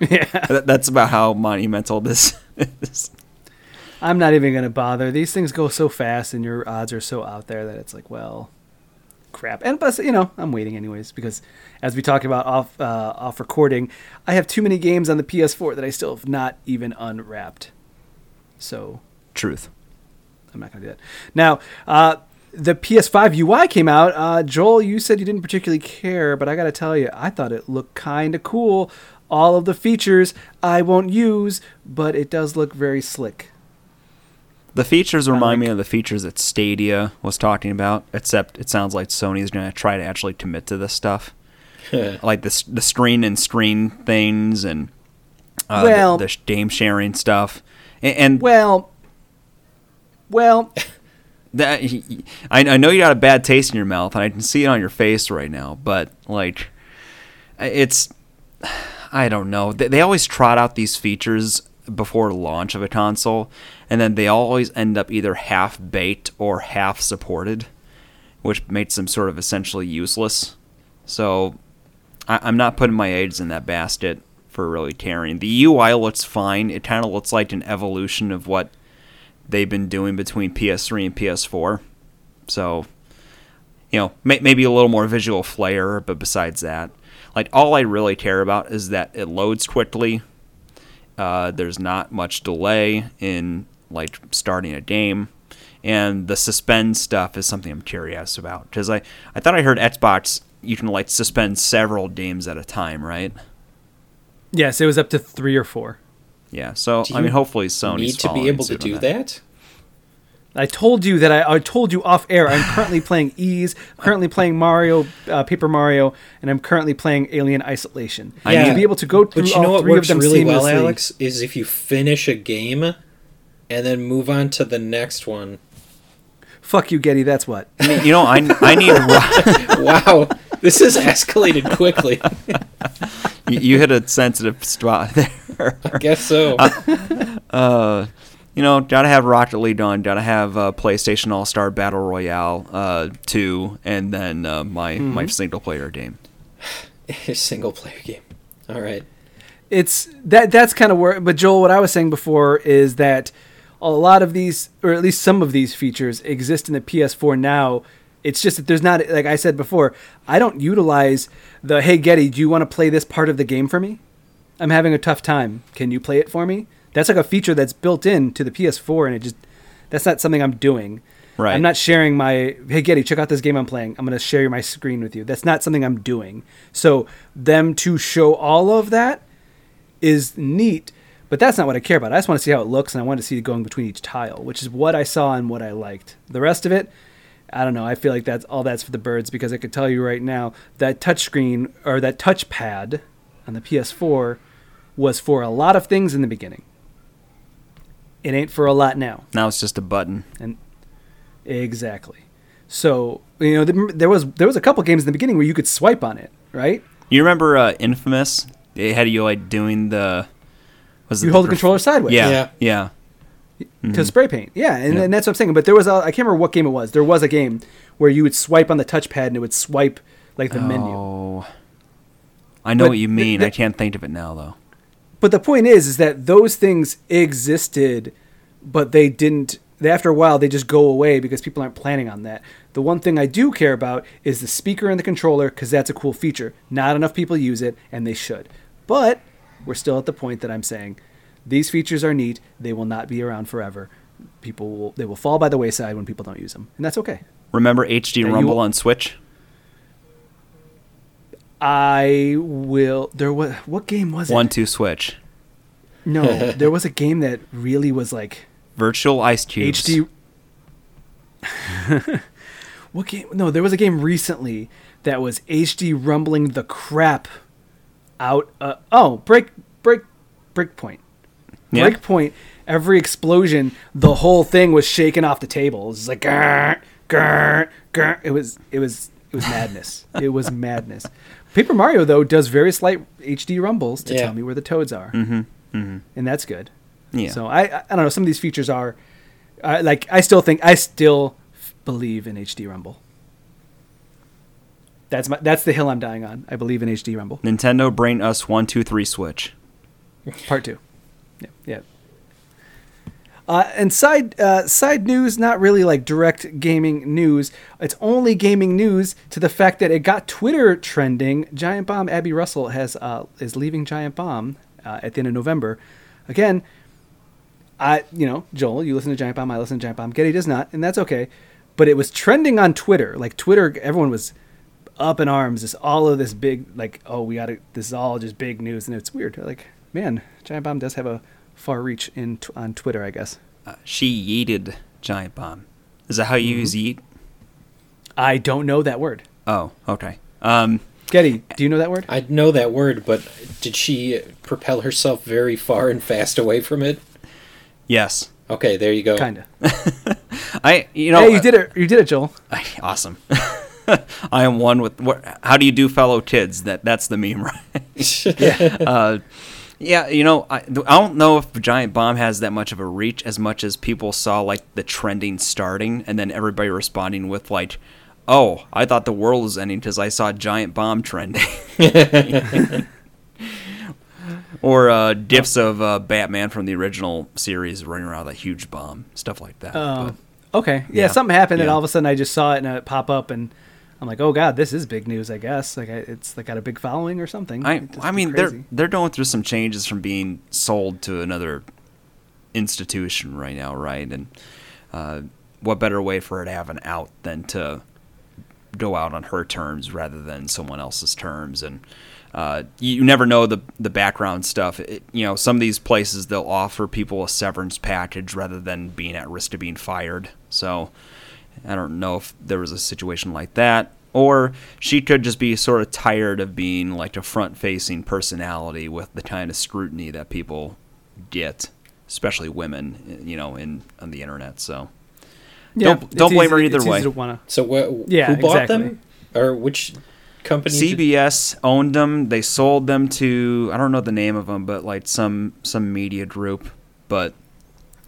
Yeah, That, that's about how monumental this is. I'm not even gonna bother. These things go so fast, and your odds are so out there that it's like, well, crap. And plus, you know, I'm waiting anyways because, as we talked about off uh, off recording, I have too many games on the PS4 that I still have not even unwrapped. So Truth. I'm not to do that. Now, uh, the PS5 UI came out. Uh, Joel, you said you didn't particularly care, but I got to tell you, I thought it looked kind of cool. All of the features I won't use, but it does look very slick. The features remind me of the features that Stadia was talking about, except it sounds like Sony's going to try to actually commit to this stuff. like the the screen and screen things and uh, the- Well- the, sh- game sharing stuff. And, and Well, well, that I, I know you got a bad taste in your mouth, and I can see it on your face right now. But like, it's I don't know. They, they always trot out these features before launch of a console, and then they always end up either half baked or half supported, which makes them sort of essentially useless. So I, I'm not putting my eggs in that basket for really caring. The UI looks fine. It kind of looks like an evolution of what they've been doing between PS3 and PS4. So, you know, may, maybe a little more visual flair, but besides that, like all I really care about is that it loads quickly. Uh, there's not much delay in like starting a game, and the suspend stuff is something I'm curious about because I I thought I heard Xbox you can like suspend several games at a time, right? yes, it was up to three or four. Yeah. So I mean, you hopefully Sony's Need to be able to suit on do that. I told you that I, I told you off air. I'm currently playing Ys, currently playing Mario, uh, Paper Mario, and I'm currently playing Alien Isolation. I I need- need to be able to go through But you all know what three works of them really well. Alex, is if you finish a game and then move on to the next one. Fuck you, Getty. That's what. You know, I I need. wow, this has escalated quickly. you, you hit a sensitive spot there. I guess so. uh, you know, gotta have Rocket League done, gotta have uh, PlayStation All Star Battle Royale uh, two, and then uh, my Mm-hmm. my single player game. Single player game. All right. it's that that's kind of where but joel what i was saying before is that a lot of these or at least some of these features exist in the ps4 now it's just that there's not like i said before i don't utilize the hey getty do you want to play this part of the game for me i'm having a tough time can you play it for me that's like a feature that's built in to the ps4 and it just that's not something i'm doing Right. i'm not sharing my hey getty check out this game i'm playing i'm going to share my screen with you that's not something i'm doing so them to show all of that is neat, but that's not what I care about. I just want to see how it looks, and I want to see it going between each tile, which is what I saw and what I liked. The rest of it, I don't know. I feel like that's all that's for the birds because I could tell you right now that touchscreen or that touchpad on the PS4 was for a lot of things in the beginning. It ain't for a lot now. Now it's just a button. And exactly. So you know, th- there was there was a couple games in the beginning where you could swipe on it, right? You remember uh, Infamous? They had you like doing the. Was You hold the controller sideways. Yeah, Yeah. yeah, to spray paint. Yeah, and, Yeah. and that's what I'm saying. But there was a, I can't remember what game it was. There was a game where you would swipe on the touchpad and it would swipe like the menu. Oh, I know But what you the- mean. the- I can't think of it now though. But the point is, is that those things existed, but they didn't. They, after a while, they just go away because people aren't planning on that. The one thing I do care about is the speaker and the controller because that's a cool feature. Not enough people use it, and they should. But we're still at the point that I'm saying these features are neat. They will not be around forever. People will they will fall by the wayside when people don't use them, and that's okay. Remember HD Rumble on Switch? I will. There was what game was it? One two switch. No, there was a game that really was like Virtual ice cubes. HD. what game? No, there was a game recently that was HD rumbling the crap out. Uh, oh, break, break, breakpoint. Yeah. Breakpoint. Every explosion, the whole thing was shaken off the table. It was like grr, grr, grr. It was it was it was madness. it was madness. Paper Mario though does very slight HD rumbles to Yeah. tell me where the toads are, Mm-hmm. Mm-hmm. and that's good. Yeah. So I I I don't know. Some of these features are, uh, like I still think I still f- believe in HD Rumble. That's my that's the hill I'm dying on. I believe in HD Rumble. Nintendo Brain Us one two three Switch. Part two. Yeah. Yeah. Uh, and side uh, side news, not really like direct gaming news. It's only gaming news to the fact that it got Twitter trending. Giant Bomb Abby Russell has uh, is leaving Giant Bomb uh, at the end of November. Again, I you know Joel, you listen to Giant Bomb, I listen to Giant Bomb. Getty does not, and that's okay. But it was trending on Twitter. Like Twitter, everyone was up in arms. This all of this big like oh we got this is all just big news, and it's weird. Like man, Giant Bomb does have a far reach in t- on Twitter, I guess. Uh, she yeeted Giant Bomb. Is that how you Mm-hmm. use yeet? I don't know that word. Oh, okay. Um, Getty, do you know that word? I know that word, but did she propel herself very far and fast away from it? yes. Okay, there you go. Kinda. I you know hey, you did it. You did it, Joel. I, awesome. I am one with what? How do you do, fellow kids? That that's the meme, right? Yeah. Uh, yeah, you know, I, I don't know if Giant Bomb has that much of a reach as much as people saw like the trending starting and then everybody responding with like, "Oh, I thought the world was ending because I saw Giant Bomb trending." or uh, gifs of uh, Batman from the original series running around with a huge bomb, stuff like that. Oh, okay. Yeah, Yeah. something happened, and all of a sudden I just saw it and it pop up, and I'm like, oh god, this is big news. I guess like I, it's like got a big following or something. I I mean they're they're going through some changes from being sold to another institution right now, right? And uh, what better way for her to have an out than to go out on her terms rather than someone else's terms? And uh, you never know the the background stuff. It, you know, some of these places they'll offer people a severance package rather than being at risk of being fired. So I don't know if there was a situation like that. Or she could just be sort of tired of being like a front facing personality with the kind of scrutiny that people get, especially women, you know, in on the internet. So Yeah, don't- don't it's blame her either it's easy way. to wanna- So wh- Yeah, who bought exactly. them? Or which company? did- CBS owned them. They sold them to I don't know the name of them, but like some some media group. But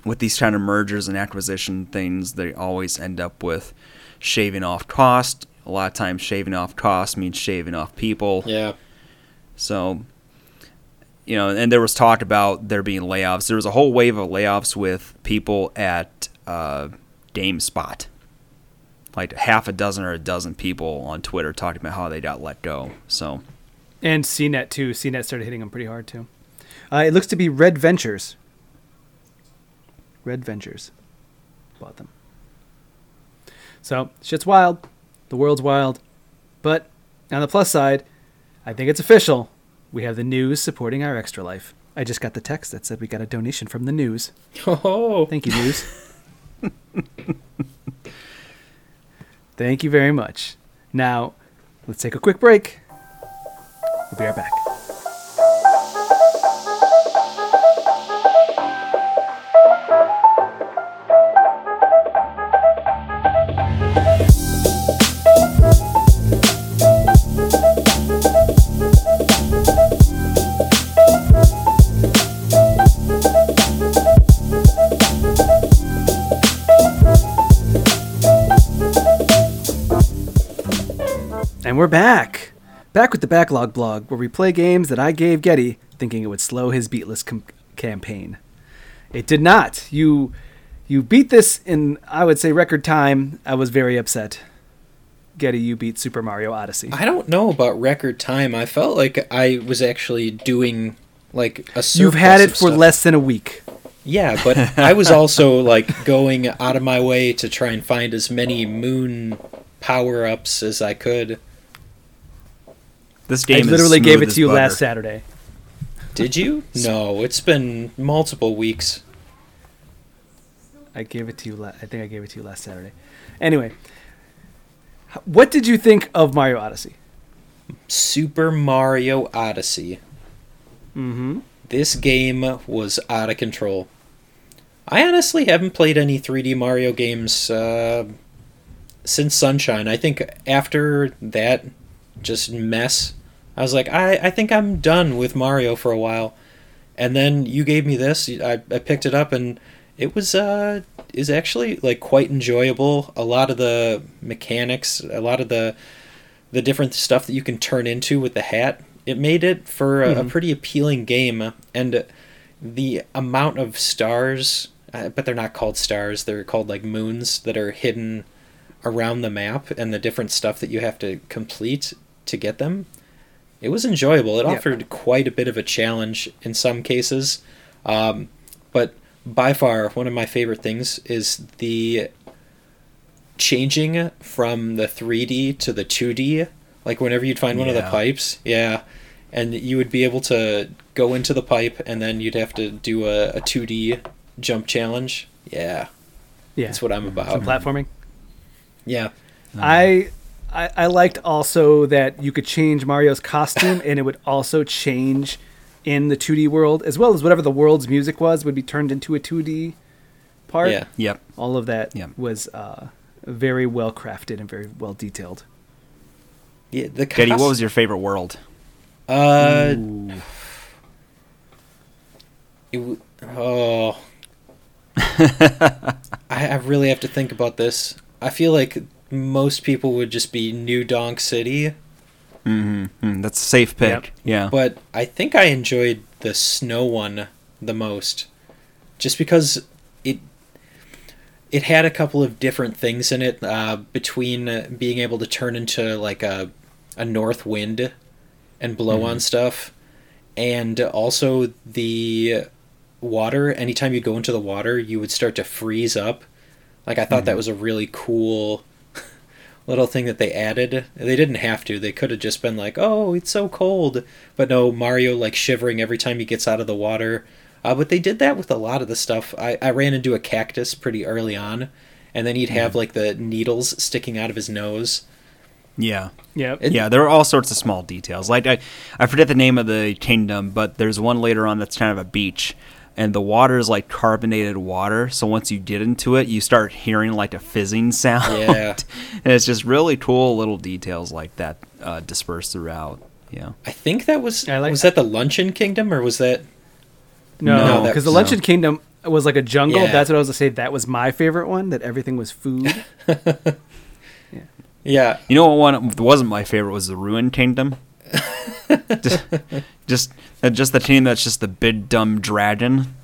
with these kind of mergers and acquisition things, they always end up with shaving off cost. A lot of times, shaving off cost means shaving off people. Yeah. So, you know, and there was talk about there being layoffs. There was a whole wave of layoffs with people at uh, GameSpot. Like half a dozen or a dozen people on Twitter talking about how they got let go. So, And CNET too. CNET started hitting them pretty hard too. Uh, it looks to be Red Ventures. Red Ventures bought them. So shit's wild. The world's wild. But on the plus side, I think it's official. We have the news supporting our extra life. I just got the text that said we got a donation from the news. Oh, Thank you, news. Thank you very much. Now, let's take a quick break. We'll be right back. And we're back. Back with the Backlog blog, where we play games that I gave Getty thinking it would slow his beatless com- campaign. It did not. You you beat this in I would say record time. I was very upset. Getty, you beat Super Mario Odyssey. I don't know about record time. I felt like I was actually doing like a. You've had it for stuff. less than a week. Yeah, but I was also like going out of my way to try and find as many moon power ups as I could. This I game is literally gave it to you butter. last Saturday. Did you? No, it's been multiple weeks. I gave it to you. La- I think I gave it to you last Saturday. Anyway, what did you think of Mario Odyssey? Super Mario Odyssey. Mm-hmm. This game was out of control. I honestly haven't played any 3D Mario games uh, since Sunshine. I think after that just mess, I was like, I, I think I'm done with Mario for a while. And then you gave me this. I, I picked it up and it was uh is actually like quite enjoyable. A lot of the mechanics, a lot of the the different stuff that you can turn into with the hat. It made it for a, a pretty appealing game, and the amount of stars, but they're not called stars. They're called like moons that are hidden around the map, and the different stuff that you have to complete to get them. It was enjoyable. It Yeah. offered quite a bit of a challenge in some cases, um, but by far one of my favorite things is the changing from the 3D to the 2D. Like whenever you'd find one of the pipes, yeah, and you would be able to go into the pipe, and then you'd have to do a, a 2D jump challenge. Yeah, Yeah, that's what I'm some about. platforming. Yeah, I, I I liked also that you could change Mario's costume and it would also change in the 2D world as well as whatever the world's music was would be turned into a 2D part. yeah. Yep. All of that Yeah. was uh, very well crafted and very well detailed. Yeah, the Getty, what was your favorite world? Uh, it w- oh, I, I really have to think about this. I feel like most people would just be New Donk City, mm-hmm. that's a safe pick. Yep. Yeah. but I think I enjoyed the snow one the most, just because it it had a couple of different things in it uh, between being able to turn into like a a north wind and blow on stuff, and also the water. Anytime you go into the water, you would start to freeze up. Like I thought that was a really cool little thing that they added. They didn't have to. They could have just been like, "Oh, it's so cold," but no, Mario like shivering every time he gets out of the water. Uh, but they did that with a lot of the stuff. I, I ran into a cactus pretty early on, and then he'd have like the needles sticking out of his nose. yeah. Yeah. It- yeah, there are all sorts of small details. Like I, I forget the name of the kingdom, but there's one later on that's kind of a beach, and the water is like carbonated water. So once you get into it, you start hearing like a fizzing sound. Yeah. and it's just really cool little details like that uh, dispersed throughout. Yeah, I think that was I like- was that the Luncheon Kingdom or was that No, No, because the Luncheon no. Kingdom was like a jungle. Yeah. That's what I was gonna say. That was my favorite one. That everything was food. Yeah, Yeah. You know what one wasn't my favorite was the Ruined Kingdom. Just, just, uh, just the team that's just the big dumb dragon.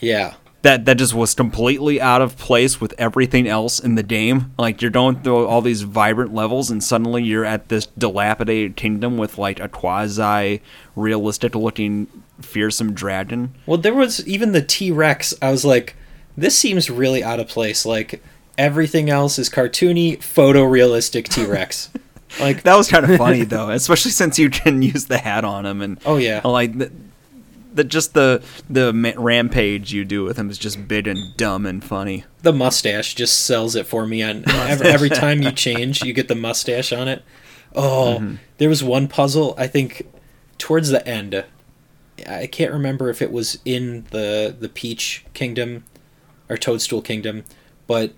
yeah, That that just was completely out of place with everything else in the game. Like you're going through all these vibrant levels, and suddenly you're at this dilapidated kingdom with like a quasi realistic looking fearsome dragon. Well, there was even the T Rex. I was like, this seems really out of place. Like everything else is cartoony, photorealistic T Rex. like, That was kind of funny though, especially since you can use the hat on him and oh yeah, like the, the just the the rampage you do with him is just big and dumb and funny. the mustache just sells it for me. On every, every time you change, you get the mustache on it. Oh, there was one puzzle. I think towards the end. I can't remember if it was in the the Peach Kingdom or Toadstool Kingdom, but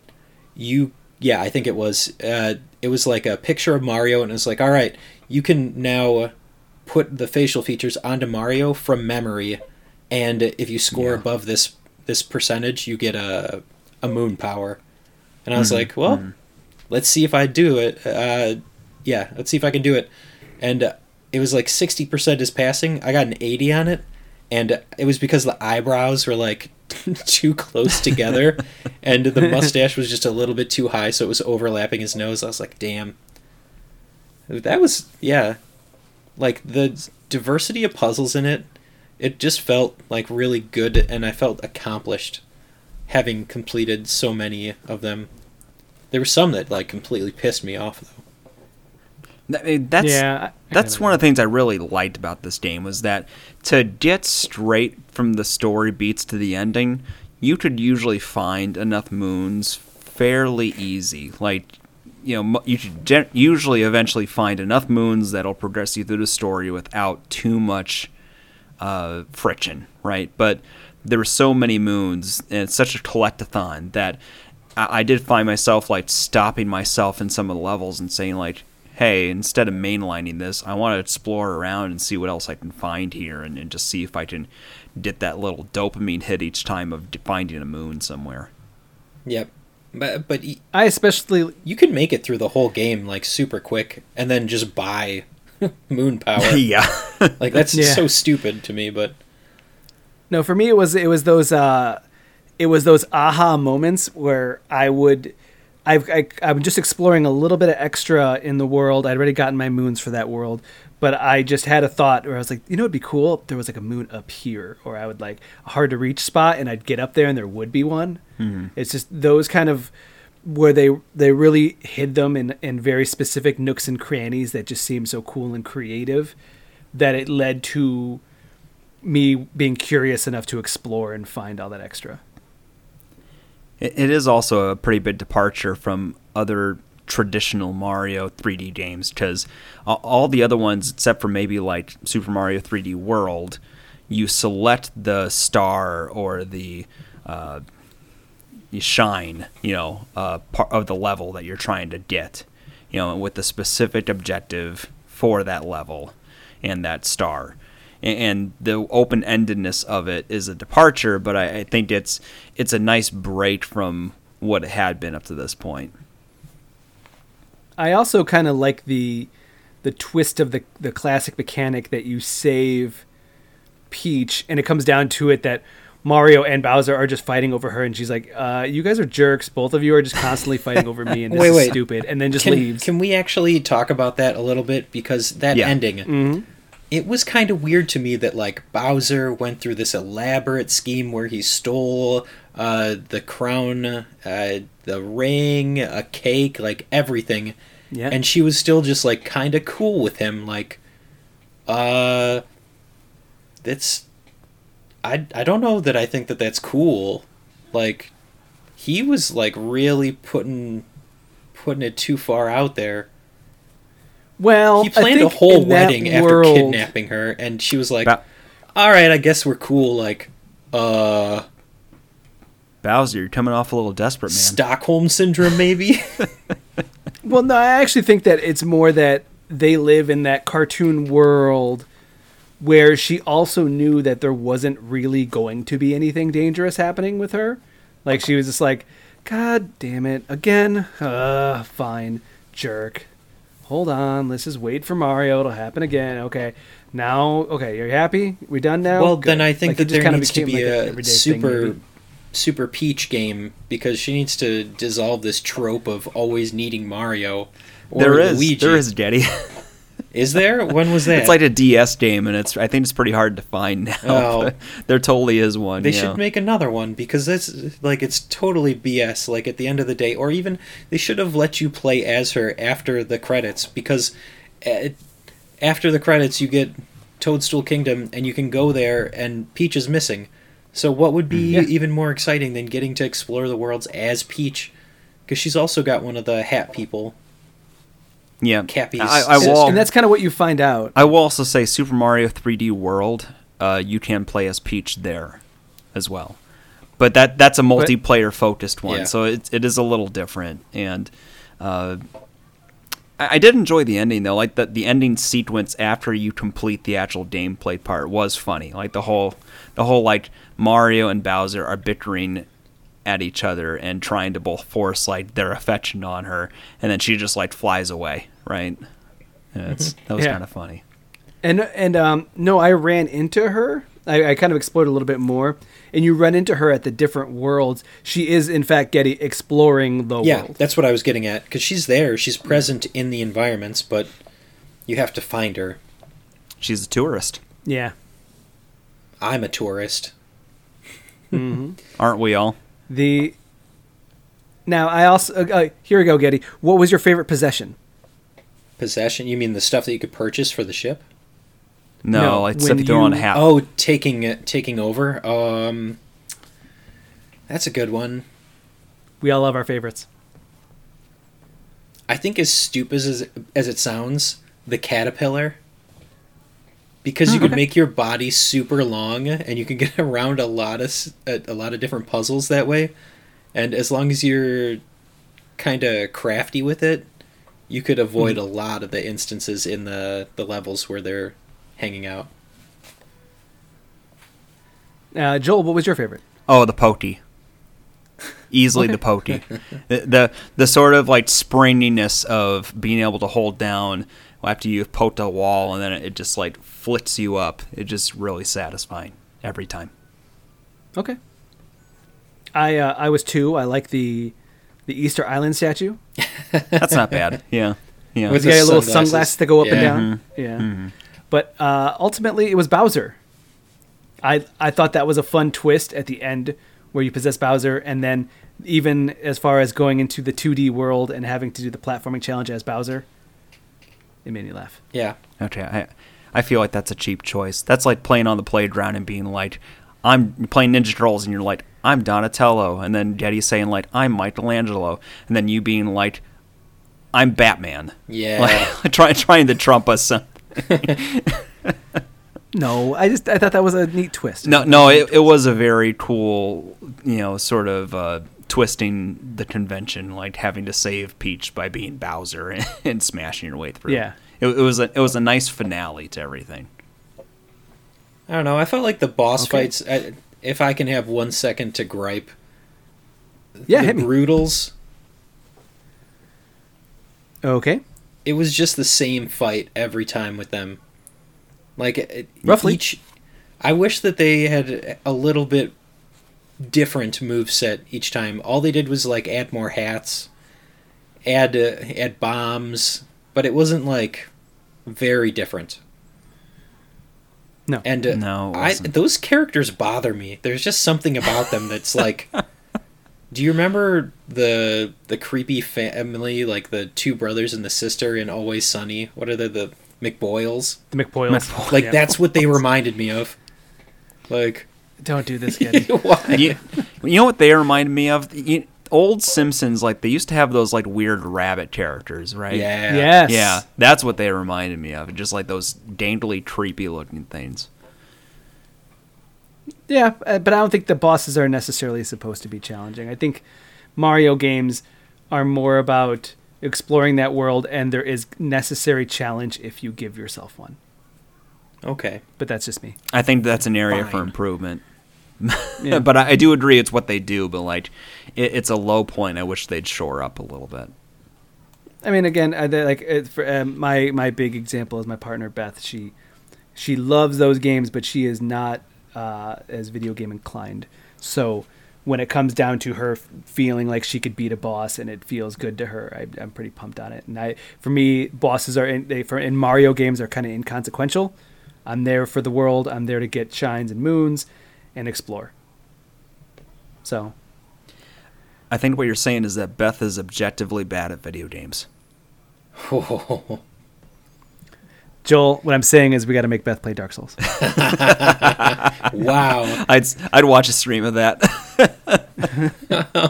you yeah, I think it was. Uh, it was like a picture of Mario, and it was like, all right, you can now put the facial features onto Mario from memory, and if you score Yeah. above this this percentage, you get a a moon power. And I was like, well, let's see if I do it. Uh, yeah, let's see if I can do it. And uh, it was like sixty percent is passing. I got an eighty on it, and it was because the eyebrows were like too close together, and the mustache was just a little bit too high, so it was overlapping his nose. I was like, damn. That was yeah, like the diversity of puzzles in it. It just felt like really good, and I felt accomplished having completed so many of them. There were some that like completely pissed me off though. That- I eh, mean, That's yeah, I- I that's kinda one of the things I really liked about this game was that to get straight from the story beats to the ending, you could usually find enough moons fairly easy. Like, you know, you should usually eventually find enough moons that'll progress you through the story without too much uh, friction, right? But there were so many moons, and it's such a collectathon that I, I did find myself like stopping myself in some of the levels and saying like, "Hey, instead of mainlining this, I want to explore around and see what else I can find here, and, and just see if I can get that little dopamine hit each time of finding a moon somewhere." Yep. But but y- I especially you could make it through the whole game like super quick and then just buy moon power. yeah. Like that's Yeah. so stupid to me, but No, for me it was it was those uh it was those aha moments where I would I've, I I'm just exploring a little bit of extra in the world. I'd already gotten my moons for that world, but I just had a thought where I was like, you know, it'd be cool if there was like a moon up here, or I would like a hard to reach spot, and I'd get up there and there would be one. Mm-hmm. It's just those kind of where they they really hid them in in very specific nooks and crannies that just seemed so cool and creative that it led to me being curious enough to explore and find all that extra. It, is also a pretty big departure from other traditional Mario 3D games because all the other ones, except for maybe like Super Mario 3D World, you select the star or the uh, shine, you know, uh, part of the level that you're trying to get, you know, with the specific objective for that level and that star. A- And the open endedness of it is a departure, but I, I think it's it's a nice break from what it had been up to this point. I also kind of like the the twist of the the classic mechanic that you save Peach, and it comes down to it that Mario and Bowser are just fighting over her, and she's like, uh, "You guys are jerks. Both of you are just constantly fighting over me, and this Wait, is wait. stupid." And then just can, leaves. can we actually talk about that a little bit because that Yeah. ending Mhm. It was kind of weird to me that like Bowser went through this elaborate scheme where he stole uh, the crown, uh, the ring, a cake, like everything, Yeah, and she was still just like kind of cool with him. Like, uh, that's I I don't know that I think that that's cool. Like, he was like really putting putting it too far out there. Well, He I planned a whole wedding after world- kidnapping her, and she was like, Ba- "All right, I guess we're cool." Like, uh, Bowser, you're coming off a little desperate, man. Stockholm syndrome, maybe. Well, no, I actually think that it's more that they live in that cartoon world where she also knew that there wasn't really going to be anything dangerous happening with her. Like she was just like, God damn it, again? Uh, fine, jerk. Hold on, let's just wait for Mario. It'll happen again. Okay, now, okay, you're happy? We done now? Well, Good. then I think Like, that just there kinda needs to be like an a everyday thing, super super Peach game because she needs to dissolve this trope of always needing Mario or There is, Luigi. there is, Daddy. Is there? When was that? it's like a DS game, and it's I think it's pretty hard to find now. Oh. there totally is one. They should make another one because it's like it's totally BS. Like at the end of the day, or even they should have let you play as her after the credits because uh, after the credits you get Toadstool Kingdom and you can go there and Peach is missing. So what would be Yeah. even more exciting than getting to explore the worlds as Peach? Because she's also got one of the hat people. Yeah. Cappy's I, I will. and that's kind of what you find out. I will also say Super Mario 3D World. Uh, you can play as Peach there, as well. But that that's a multiplayer focused one, Yeah. so it it is a little different. And uh, I, I did enjoy the ending though. Like the the ending sequence after you complete the actual gameplay part was funny. Like the whole the whole like Mario and Bowser are bickering at each other and trying to both force like their affection on her, and then she just like flies away, right? And it's, that was Yeah. kind of funny. And and um, no, I ran into her. I, I kind of explored a little bit more, and you run into her at the different worlds. She is in fact getting exploring the Yeah, world. that's what I was getting at. Because she's there, she's present in the environments, but you have to find her. She's a tourist, Yeah. I'm a tourist. hmm aren't we all? The now I also uh, uh, here we go, Getty. What was your favorite possession? Possession? You mean the stuff that you could purchase for the ship? No, No, like when except throw on a hat. Oh, taking it, taking over. Um, that's a good one. We all love our favorites. I think as stupid as as it sounds, the caterpillar. Because you Hmm, could make your body super long, and you can get around a lot of a lot of different puzzles that way, and as long as you're kind of crafty with it, you could avoid Hmm. a lot of the instances in the the levels where they're hanging out. Uh, Joel, what was your favorite? Oh, the pokey. Easily the pokey. the, the the sort of like springiness of being able to hold down after you've poked a wall and then it just like flicks you up. It's just really satisfying every time. Okay. I uh, I was two. I like the the Easter Island statue. That's not bad. Yeah. Yeah. With With the the little sunglasses. sunglasses that go up and Yeah. down. Yeah. But uh, ultimately, it was Bowser. I I thought that was a fun twist at the end where you possess Bowser, and then even as far as going into the 2D world and having to do the platforming challenge as Bowser, it made me laugh. Yeah, Okay, I, I feel like that's a cheap choice. That's like playing on the playground and being like, I'm playing Ninja Turtles, and you're like, I'm Donatello, and then Getty saying like, I'm Michelangelo, and then you being like, I'm Batman. yeah. Like, trying trying to trump us. some- No, I just I thought that was a neat twist. No, no, it, it was a very cool, you know, sort of uh, twisting the convention, like having to save Peach by being Bowser and, and smashing your way through. Yeah. it, it was a it was a nice finale to everything. I don't know. I felt like the boss Okay. fights. I, if I can have one second to gripe, yeah, the. Broodals. Okay. It was just the same fight every time with them. Like it, Roughly. Each, I wish that they had a little bit different move set each time. All they did was like add more hats, add uh, add bombs, but it wasn't like very different. No. And uh, No, I, those characters bother me. There's just something about them that's like. Do you remember the the creepy family, like the two brothers and the sister in Always Sunny? What are they, the McPoyles? The McPoyles. McPoyle. Like Yeah. that's what they reminded me of. Like, Don't do this, Getty. why? you, you know what they reminded me of? You, old Simpsons, like they used to have those like weird rabbit characters, right? Yeah. yes. Yeah, that's what they reminded me of. Just like those daintily creepy looking things. Yeah, uh, but I don't think the bosses are necessarily supposed to be challenging. I think Mario games are more about exploring that world, and there is necessary challenge if you give yourself one. Okay. but that's just me. I think that's an area for improvement. Yeah. but I, I do agree it's what they do. But like, it, it's a low point. I wish they'd shore up a little bit. I mean, again, I, like it, for, um, my my big example is my partner Beth. She she loves those games, but she is not uh, as video game inclined. So when it comes down to her feeling like she could beat a boss and it feels good to her, I, I'm pretty pumped on it. And I, for me, bosses are in, they for in Mario games are kind of inconsequential. I'm there for the world. I'm there to get shines and moons and explore. So I think what you're saying is that Beth is objectively bad at video games. Joel, what I'm saying is we got to make Beth play Dark Souls. wow. I'd I'd watch a stream of that.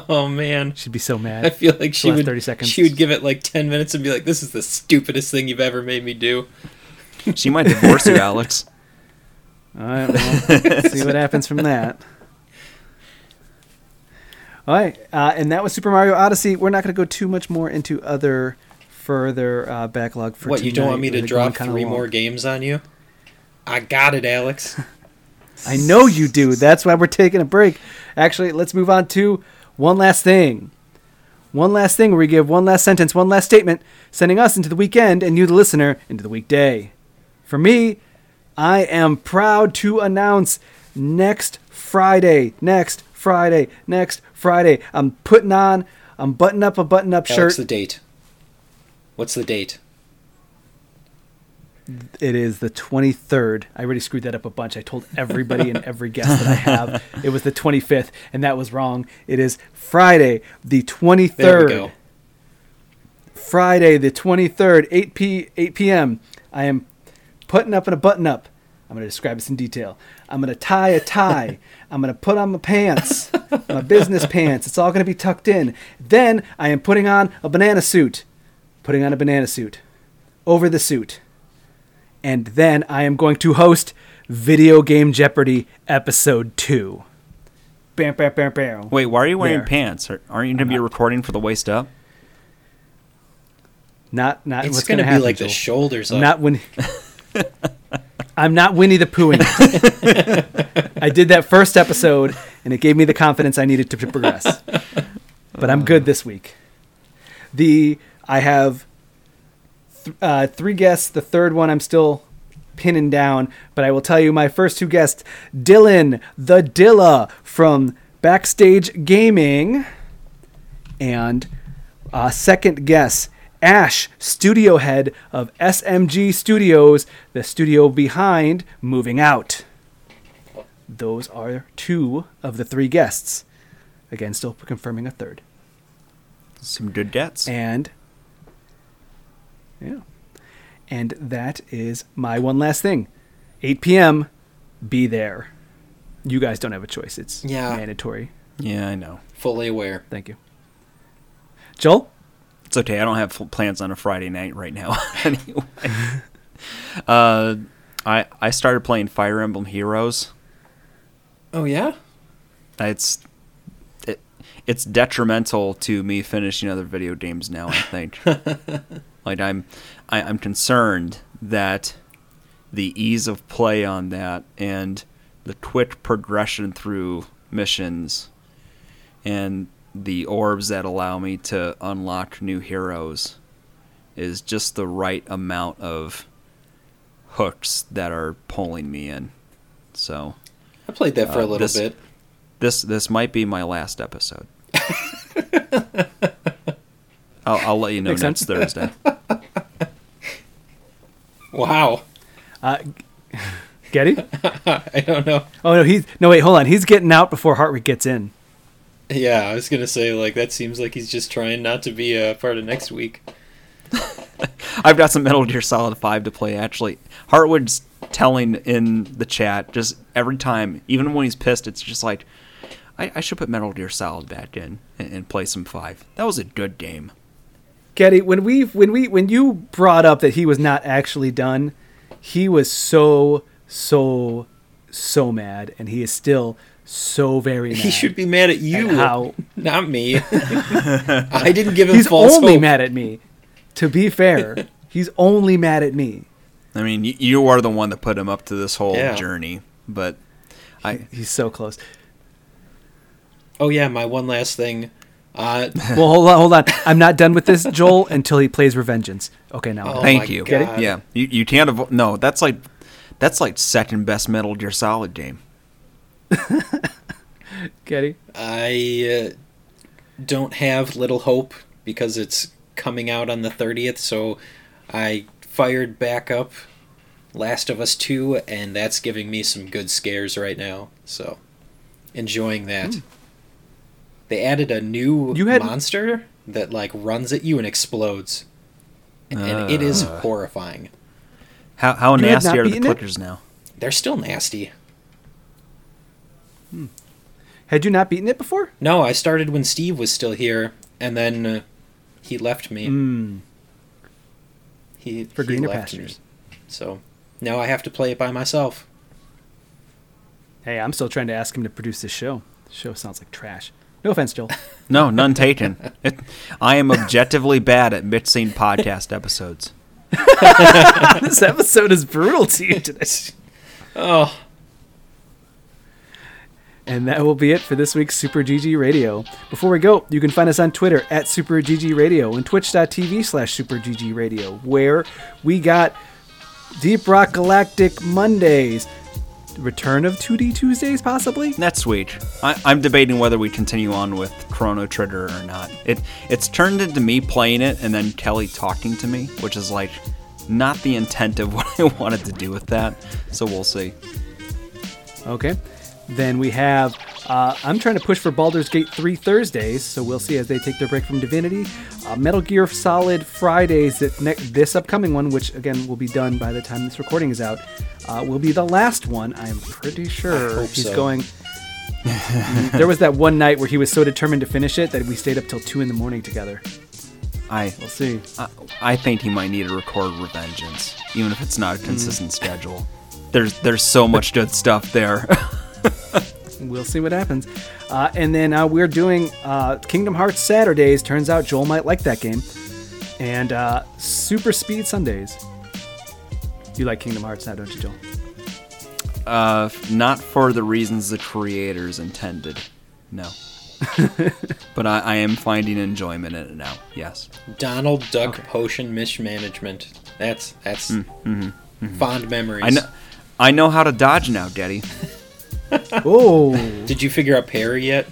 Oh man. She'd be so mad. I feel like she last would 30 seconds. she would give it like 10 minutes and be like this is the stupidest thing you've ever made me do. she might divorce you, Alex. All right, well, see what happens from that. All right, uh, and that was Super Mario Odyssey. We're not going to go too much more into other further uh, backlog for what you don't want me to We're going drop 3 more games on you? I got it, Alex. I know you do. That's why we're taking a break. Actually, let's move on to one last thing. One last thing where we give one last sentence, one last statement, sending us into the weekend and you, the listener, into the weekday. For me, I am proud to announce next Friday, next Friday, next Friday. I'm putting on, I'm buttoning up a button up shirt. What's the date. What's the date? It is the 23rd. I already screwed that up a bunch. I told everybody and every guest that I have it was the 25th, and that was wrong. It is Friday, the 23rd. There we go. Friday, the 23rd, 8 p 8 p.m. I am putting up in a button up. I'm going to describe this in detail. I'm going to tie a tie. I'm going to put on my pants, my business pants. It's all going to be tucked in. Then I am putting on a banana suit. Putting on a banana suit over the suit. And then I am going to host Video Game Jeopardy episode 2. Bam, bam, bam, bam. Wait, why are you wearing There. pants? Are- Aren't you going to be recording for the waist up? Not, not It's going going to to be like Joel. the shoulders up. not Winnie. I'm not Winnie the Poohing. I did that first episode, and it gave me the confidence I needed to progress. But I'm good this week. The I have th- uh, three guests. The third one I'm still pinning down, but I will tell you my first two guests: Dylan the Dilla from Backstage Gaming, and uh, second guess, Ash, studio head of SMG Studios, the studio behind Moving Out. Those are two of the three guests. Again, still confirming a third. Some good debts. And yeah. And that is my one last thing. 8 p.m. Be there. You guys don't have a choice. It's Yeah. mandatory. Yeah, I know. Fully aware. Thank you. Joel? It's okay. I don't have full plans on a Friday night right now. anyway, uh, I I started playing Fire Emblem Heroes. Oh yeah? It's it, it's detrimental to me finishing other video games now. I think. like I'm I, I'm concerned that the ease of play on that and the quick progression through missions and the orbs that allow me to unlock new heroes is just the right amount of hooks that are pulling me in. So I played that for Uh, a little this- bit. this this might be my last episode. I'll, I'll let you know Makes next sense. Thursday. Wow. Uh, Getty? I don't know. Oh no, he's no wait, hold on. He's getting out before Hartwick gets in. Yeah, I was gonna say like that seems like he's just trying not to be a part of next week. I've got some Metal Gear Solid 5 to play, actually. Hartwood's telling in the chat just every time, even when he's pissed, it's just like, I, I should put Metal Gear Solid back in and, and play some 5. That was a good game. Getty, when we when we when you brought up that he was not actually done, he was so so so mad, and he is still so very mad. He should be mad at you, at how not me. I didn't give him he's false only hope. mad at me. To be fair, he's only mad at me. I mean, you, you are the one that put him up to this whole Yeah. journey, but I He's so close. Oh yeah, my one last thing. Uh, Well, hold on, hold on. I'm not done with this, Joel, until he plays Revengeance. Okay, now. Oh thank my you. God. Yeah, you, you can't avoid. No, that's like that's like second best Metal Gear Solid game. Getty. I uh, don't have Little Hope because it's coming out on the 30th, so I fired back up Last of Us 2, and that's giving me some good scares right now. So, enjoying that. They added a new You had- monster that like runs at you and explodes. And, and it is horrifying. How how You nasty are the beaten it? clickers now? They're still nasty. Had you not beaten it before? No, I started when Steve was still here, and then uh, he left me. Mm. He For he greener left me. pastures. So now I have to play it by myself. Hey, I'm still trying to ask him to produce this show. The show sounds like trash. No offense, Joel. No, none taken. It, I am objectively bad at mixing podcast episodes. this episode is brutal to you today. Oh, And that will be it for this week's Super GG Radio. Before we go, you can find us on Twitter at Super GG Radio and twitch.tv slash Super GG Radio, where we got Deep Rock Galactic Mondays, return of 2D Tuesdays, possibly? That's sweet. I, I'm debating whether we continue on with Chrono Trigger or not. It it's turned into me playing it and then Kelly talking to me, which is like not the intent of what I wanted to do with that. So we'll see. Okay. Then we have, uh, I'm trying to push for Baldur's Gate 3 Thursdays, so we'll see as they take their break from Divinity. Uh, Metal Gear Solid Fridays, that ne- this upcoming one, which again will be done by the time this recording is out, uh, will be the last one. I'm pretty sure hope he's so. going. there was that one night where he was so determined to finish it that we stayed up till 2 in the morning together. I We'll see. I, I think he might need to record Revengeance, even if it's not a consistent schedule. There's there's so much good stuff there. We'll see what happens. Uh, and then uh, we're doing uh, Kingdom Hearts Saturdays. Turns out Joel might like that game. And uh, Super Speed Sundays. You like Kingdom Hearts now, don't you, Joel? uh, not for the reasons the creators intended. No. but I, I am finding enjoyment in it now. Yes. Donald Duck Okay. potion mismanagement. That's that's fond memories. I know. I know how to dodge now, Daddy. Oh, Did you figure out parry yet?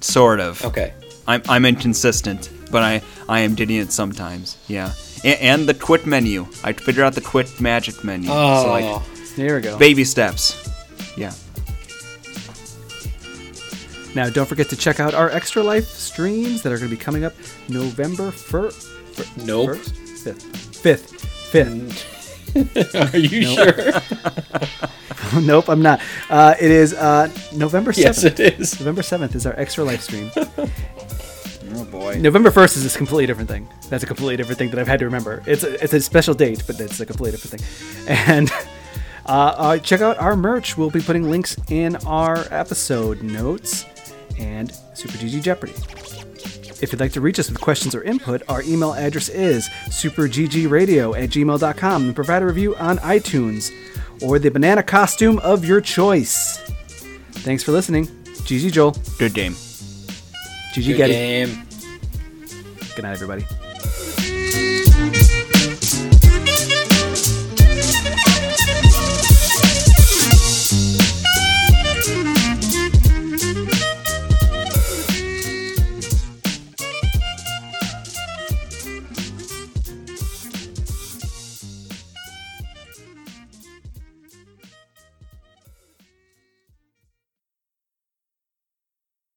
Sort of. Okay. I'm, I'm inconsistent, but I, I am doing it sometimes. Yeah. And, and the quit menu. I figured out the quit magic menu. Oh, So like there we go. baby steps. Yeah. Now, don't forget to check out our Extra Life streams that are going to be coming up November 1st. Nope. 5th. 5th. 5th. are you sure? nope, I'm not. Uh, it is uh, November 7th. yes, it is. November 7th is our Extra live stream. Oh boy. November 1st is a completely different thing. That's a completely different thing that I've had to remember. It's a, it's a special date, but it's a completely different thing. And uh, uh, check out our merch. We'll be putting links in our episode notes and Super GG Jeopardy. If you'd like to reach us with questions or input, our email address is superggradio at gmail.com and provide a review on iTunes or the banana costume of your choice. Thanks for listening. GG Joel. Good game. GG Getty. Good Getty. game. Good night, everybody.